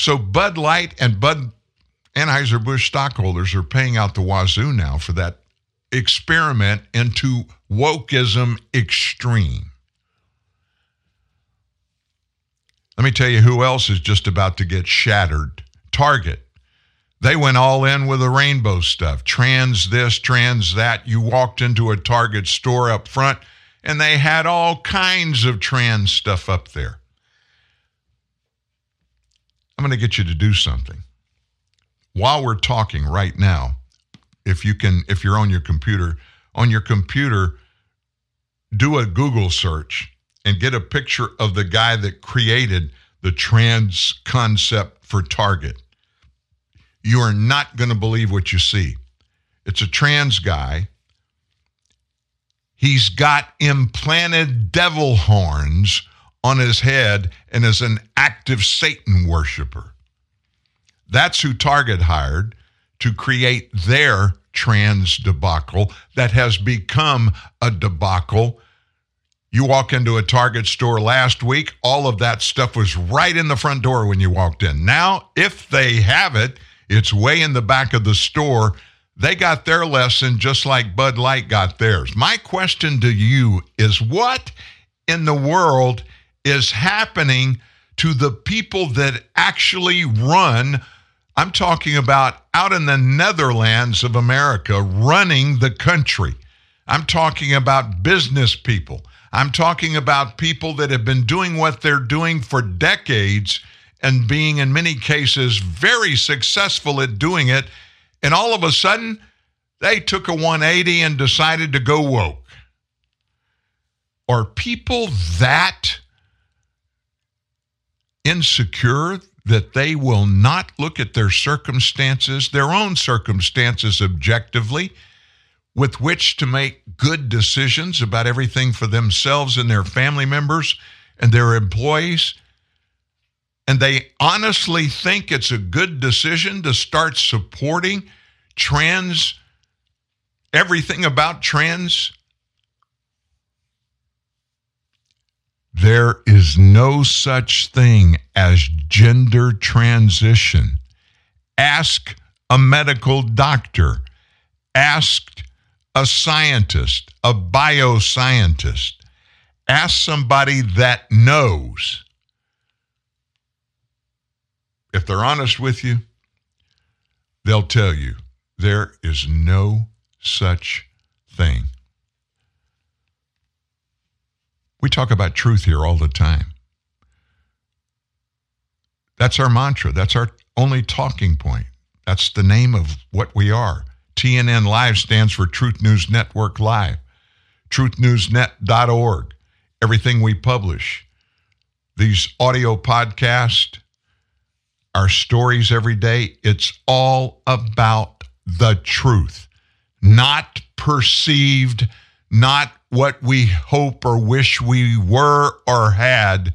so Bud Light and Bud Anheuser-Busch stockholders are paying out the wazoo now for that experiment into wokeism extreme. Let me tell you who else is just about to get shattered. Target. They went all in with the rainbow stuff. Trans this, trans that. You walked into a Target store up front and they had all kinds of trans stuff up there. I'm going to get you to do something. While we're talking right now, if you can, if you're on your computer, on your computer, do a Google search and get a picture of the guy that created the trans concept for Target. You are not going to believe what you see. It's a trans guy. He's got implanted devil horns on his head and is an active Satan worshiper. That's who Target hired to create their trans debacle that has become a debacle. You walk into a Target store last week, all of that stuff was right in the front door when you walked in. Now, if they have it, it's way in the back of the store. They got their lesson just like Bud Light got theirs. My question to you is what in the world is happening to the people that actually run. I'm talking about out in the Netherlands of America running the country. I'm talking about business people. I'm talking about people that have been doing what they're doing for decades and being, in many cases, very successful at doing it. And all of a sudden, they took a 180 and decided to go woke. Are people that insecure that they will not look at their circumstances, their own circumstances objectively, with which to make good decisions about everything for themselves and their family members and their employees. And they honestly think it's a good decision to start supporting trans everything about trans, there is no such thing as gender transition. Ask a medical doctor, ask a scientist, a bioscientist, ask somebody that knows. If they're honest with you, they'll tell you there is no such thing. We talk about truth here all the time. That's our mantra. That's our only talking point. That's the name of what we are. TNN Live stands for Truth News Network Live. TruthNewsNet.org. Everything we publish. These audio podcasts, our stories every day, it's all about the truth, not perceived, not what we hope or wish we were or had,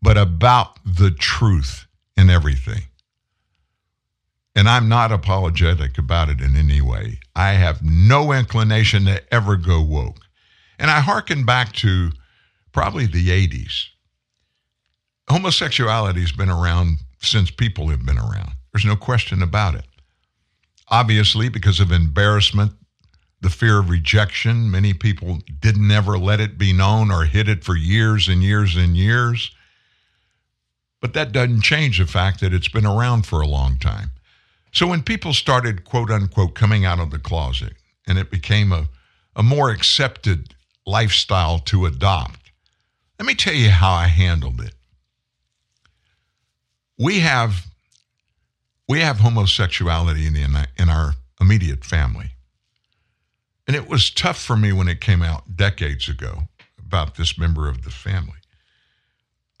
but about the truth in everything. And I'm not apologetic about it in any way. I have no inclination to ever go woke. And I hearken back to probably the 80s. Homosexuality has been around since people have been around. There's no question about it. Obviously, because of embarrassment, the fear of rejection, many people didn't ever let it be known or hid it for years and years and years. But that doesn't change the fact that it's been around for a long time. So when people started, quote unquote, coming out of the closet and it became a, a more accepted lifestyle to adopt, let me tell you how I handled it. We have we have homosexuality in, the, in our immediate family. And it was tough for me when it came out decades ago about this member of the family.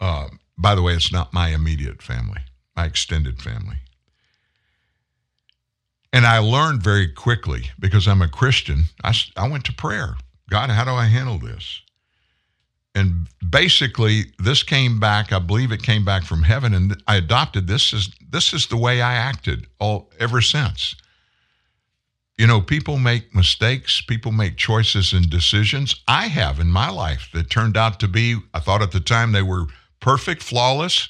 Uh, by the way, it's not my immediate family, my extended family. And I learned very quickly because I'm a Christian. I, I went to prayer. God, how do I handle this? And basically, this came back. I believe it came back from heaven, and I adopted this. Is this is the way I acted all ever since. You know, people make mistakes. People make choices and decisions. I have in my life that turned out to be. I thought at the time they were perfect, flawless,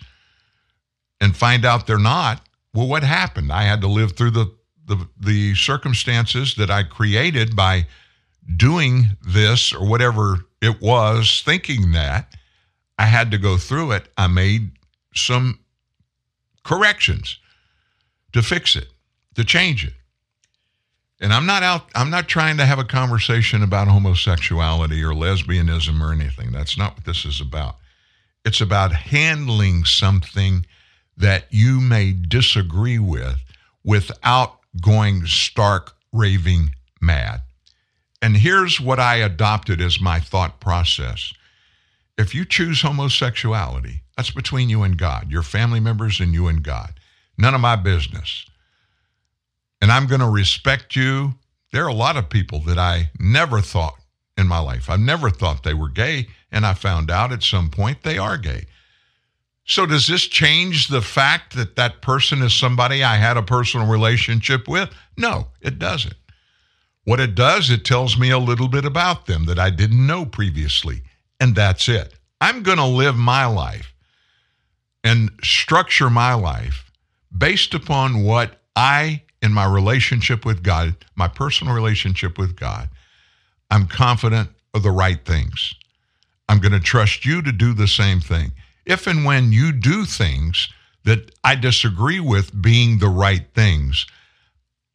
and find out they're not. Well, what happened? I had to live through the the, the circumstances that I created by doing this or whatever it was, thinking that I had to go through it, I made some corrections to fix it, to change it. And I'm not out, I'm not trying to have a conversation about homosexuality or lesbianism or anything. That's not what this is about. It's about handling something that you may disagree with without going stark raving mad. And here's what I adopted as my thought process. If you choose homosexuality, that's between you and God, your family members and you and God. None of my business. And I'm going to respect you. There are a lot of people that I never thought in my life. I never thought they were gay, and I found out at some point they are gay. So, does this change the fact that that person is somebody I had a personal relationship with? No, it doesn't. What it does, it tells me a little bit about them that I didn't know previously, and that's it. I'm going to live my life and structure my life based upon what I, in my relationship with God, my personal relationship with God, I'm confident of the right things. I'm going to trust you to do the same thing if and when you do things that I disagree with being the right things,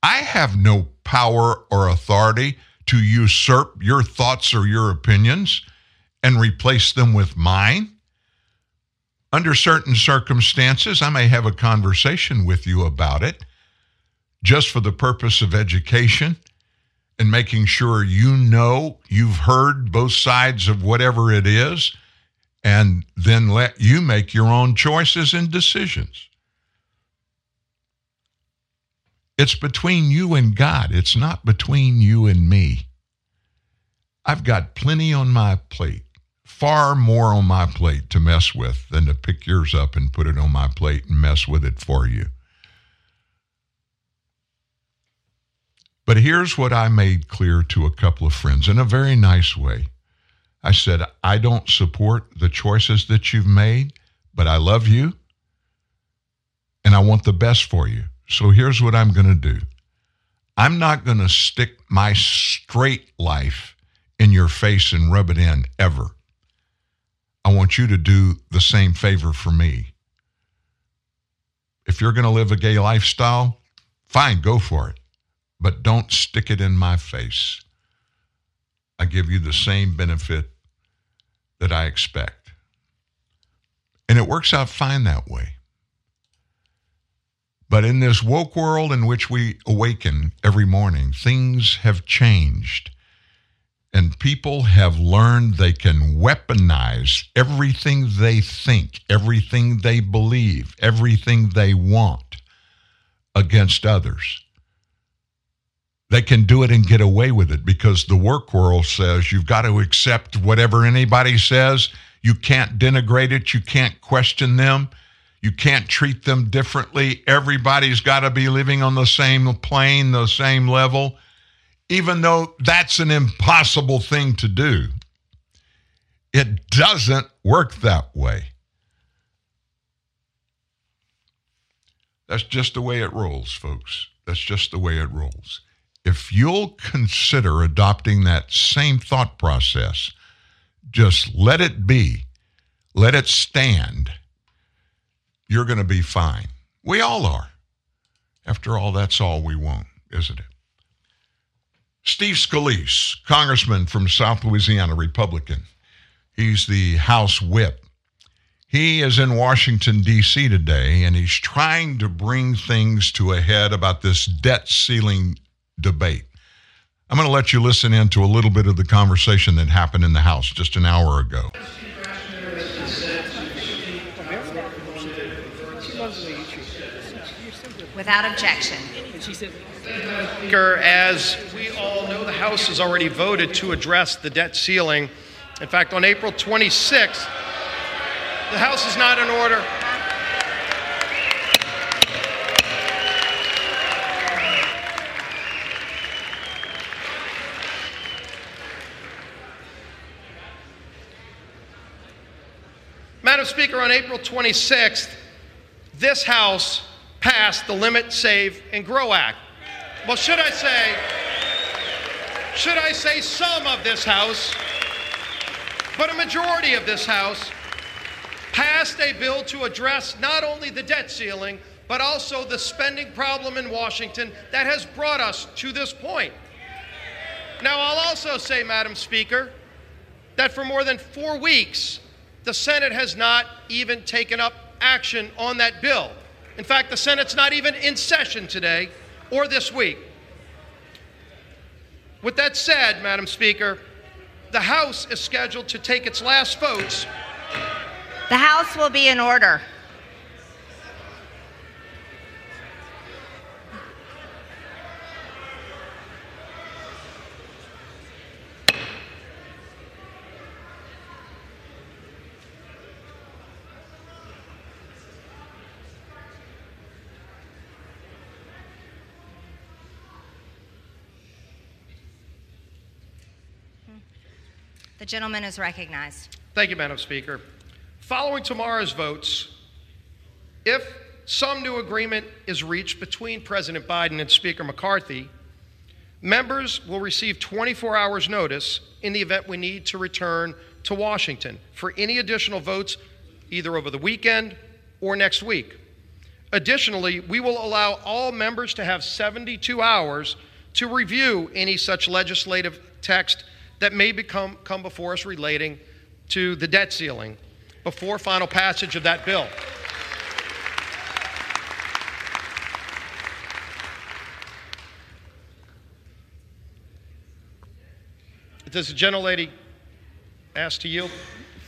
I have no power or authority to usurp your thoughts or your opinions and replace them with mine. Under certain circumstances, I may have a conversation with you about it just for the purpose of education and making sure you know you've heard both sides of whatever it is and then let you make your own choices and decisions. It's between you and God, it's not between you and me. I've got plenty on my plate, far more on my plate to mess with than to pick yours up and put it on my plate and mess with it for you. But here's what I made clear to a couple of friends in a very nice way. I said, I don't support the choices that you've made, but I love you and I want the best for you. So here's what I'm going to do I'm not going to stick my straight life in your face and rub it in ever. I want you to do the same favor for me. If you're going to live a gay lifestyle, fine, go for it. But don't stick it in my face. I give you the same benefit that I expect. And it works out fine that way. But in this woke world in which we awaken every morning, things have changed. And people have learned they can weaponize everything they think, everything they believe, everything they want against others. They can do it and get away with it because the work world says you've got to accept whatever anybody says. You can't denigrate it. You can't question them. You can't treat them differently. Everybody's got to be living on the same plane, the same level, even though that's an impossible thing to do. It doesn't work that way. That's just the way it rolls, folks. That's just the way it rolls. If you'll consider adopting that same thought process, just let it be, let it stand you're going to be fine. We all are. After all, that's all we want, isn't it? Steve Scalise, congressman from South Louisiana, Republican. He's the House whip. He is in Washington, D.C. today, and he's trying to bring things to a head about this debt ceiling debate. I'm going to let you listen in to a little bit of the conversation that happened in the House just an hour ago. Without objection. Speaker, as we all know, the House has already voted to address the debt ceiling. In fact, on April 26th, the House is not in order. Madam Speaker, on April 26th, this House passed the Limit, Save, and Grow Act. Well, should I say, should I say some of this House, but a majority of this House passed a bill to address not only the debt ceiling, but also the spending problem in Washington that has brought us to this point. Now, I'll also say, Madam Speaker, that for more than four weeks, the Senate has not even taken up action on that bill. In fact, the Senate's not even in session today or this week. With that said, Madam Speaker, the House is scheduled to take its last votes. The House will be in order. The gentleman is recognized. Thank you, Madam Speaker. Following tomorrow's votes, if some new agreement is reached between President Biden and Speaker McCarthy, members will receive 24 hours' notice in the event we need to return to Washington for any additional votes either over the weekend or next week. Additionally, we will allow all members to have 72 hours to review any such legislative text that may become, come before us relating to the debt ceiling before final passage of that bill. Does the gentlelady ask to yield?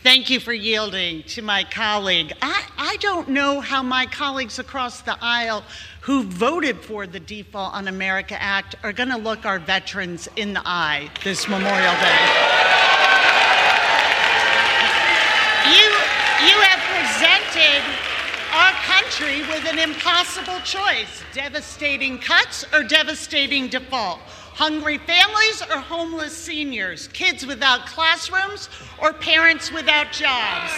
Thank you for yielding to my colleague. I, I don't know how my colleagues across the aisle who voted for the Default on America Act are going to look our veterans in the eye this Memorial Day. You, you have presented our country with an impossible choice devastating cuts or devastating default. Hungry families or homeless seniors, kids without classrooms or parents without jobs.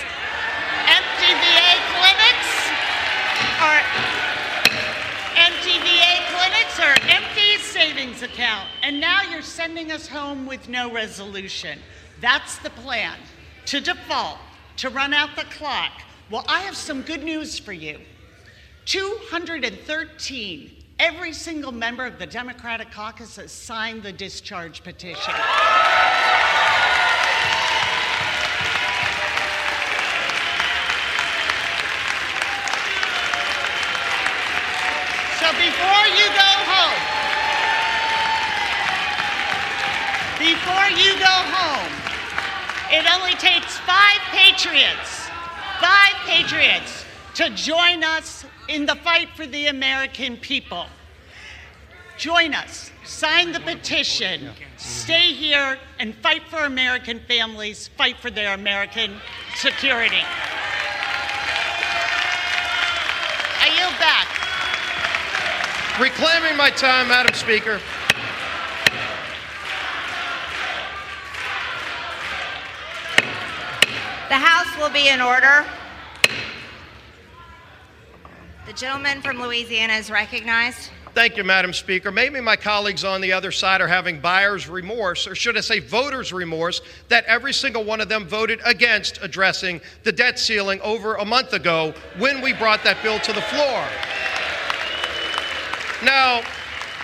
Empty VA clinics are clinics or empty savings account. And now you're sending us home with no resolution. That's the plan. To default, to run out the clock. Well, I have some good news for you. 213 Every single member of the Democratic caucus has signed the discharge petition. So before you go home, before you go home, it only takes five patriots, five patriots to join us in the fight for the American people. Join us, sign the petition, stay here, and fight for American families, fight for their American security. I yield back. Reclaiming my time, Madam Speaker. The House will be in order. The gentleman from Louisiana is recognized. Thank you, Madam Speaker. Maybe my colleagues on the other side are having buyer's remorse, or should I say voter's remorse, that every single one of them voted against addressing the debt ceiling over a month ago when we brought that bill to the floor. Now,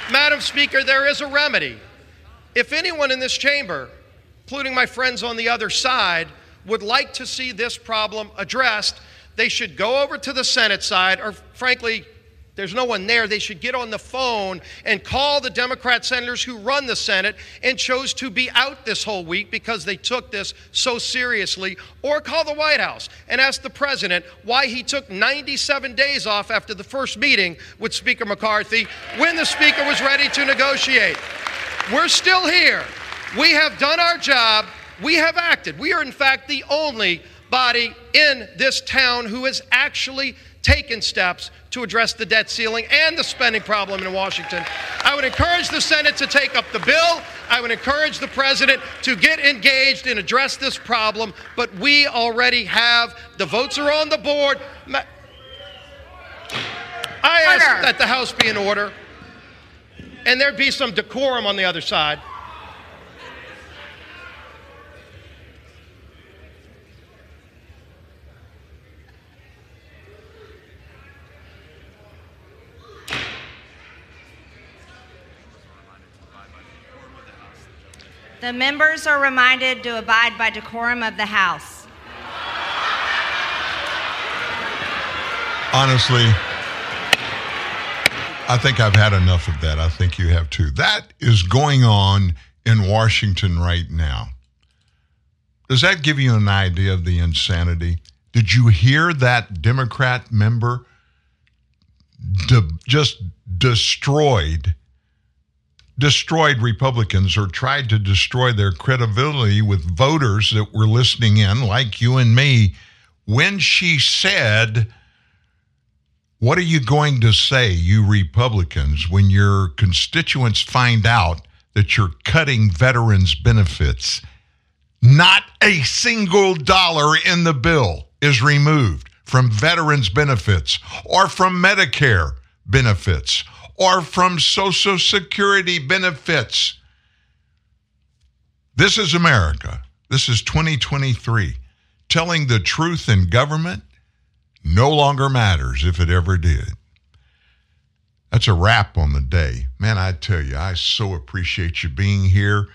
Madam Speaker, there is a remedy. If anyone in this chamber, including my friends on the other side, would like to see this problem addressed, they should go over to the Senate side, or frankly, there's no one there. They should get on the phone and call the Democrat senators who run the Senate and chose to be out this whole week because they took this so seriously, or call the White House and ask the president why he took 97 days off after the first meeting with Speaker McCarthy when the Speaker was ready to negotiate. We're still here. We have done our job. We have acted. We are, in fact, the only body in this town who has actually taken steps to address the debt ceiling and the spending problem in Washington. I would encourage the Senate to take up the bill. I would encourage the president to get engaged and address this problem, but we already have. The votes are on the board. I ask that the House be in order and there be some decorum on the other side. The members are reminded to abide by decorum of the House. Honestly, I think I've had enough of that. I think you have too. That is going on in Washington right now. Does that give you an idea of the insanity? Did you hear that Democrat member de- just destroyed destroyed Republicans or tried to destroy their credibility with voters that were listening in, like you and me, when she said, What are you going to say, you Republicans, when your constituents find out that you're cutting veterans' benefits? Not a single dollar in the bill is removed from veterans' benefits or from Medicare benefits or from Social Security benefits. This is America. This is 2023. Telling the truth in government no longer matters if it ever did. That's a wrap on the day. Man, I tell you, I so appreciate you being here.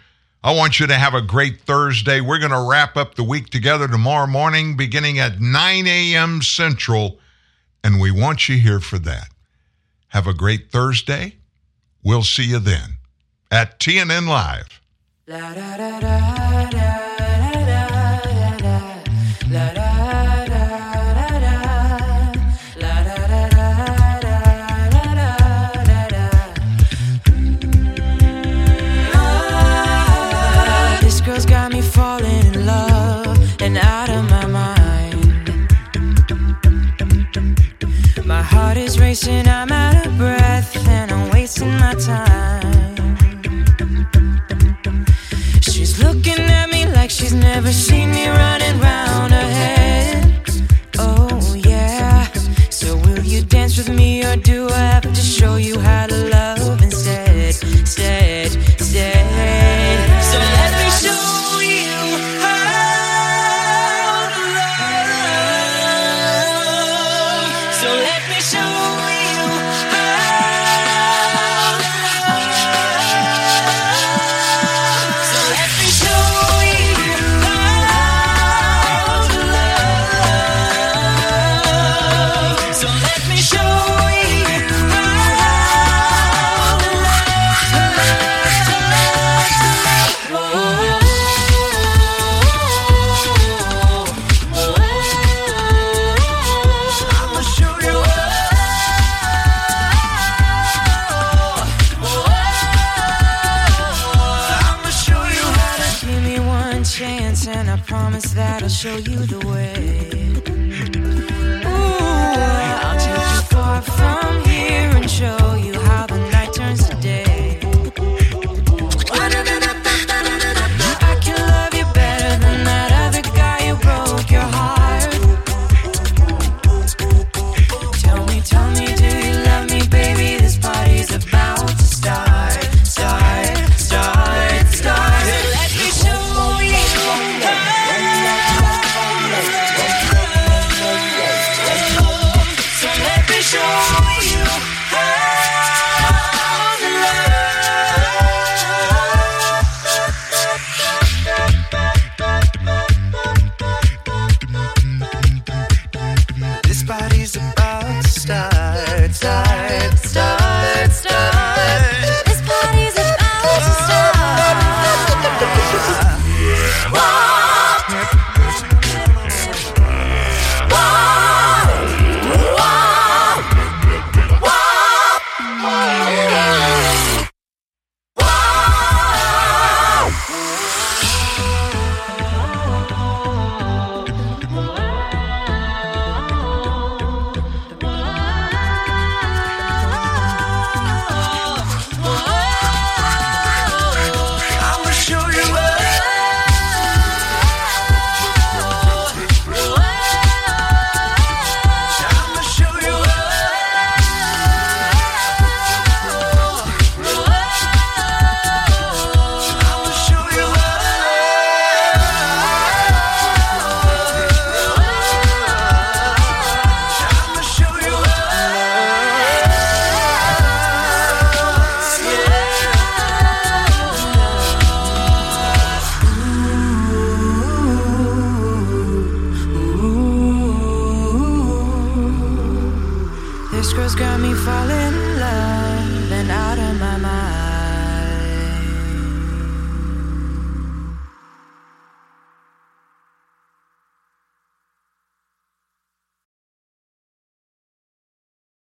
I want you to have a great Thursday. We're going to wrap up the week together tomorrow morning, beginning at 9 a.m. Central, and we want you here for that. Have a great Thursday. We'll see you then at TNN Live. This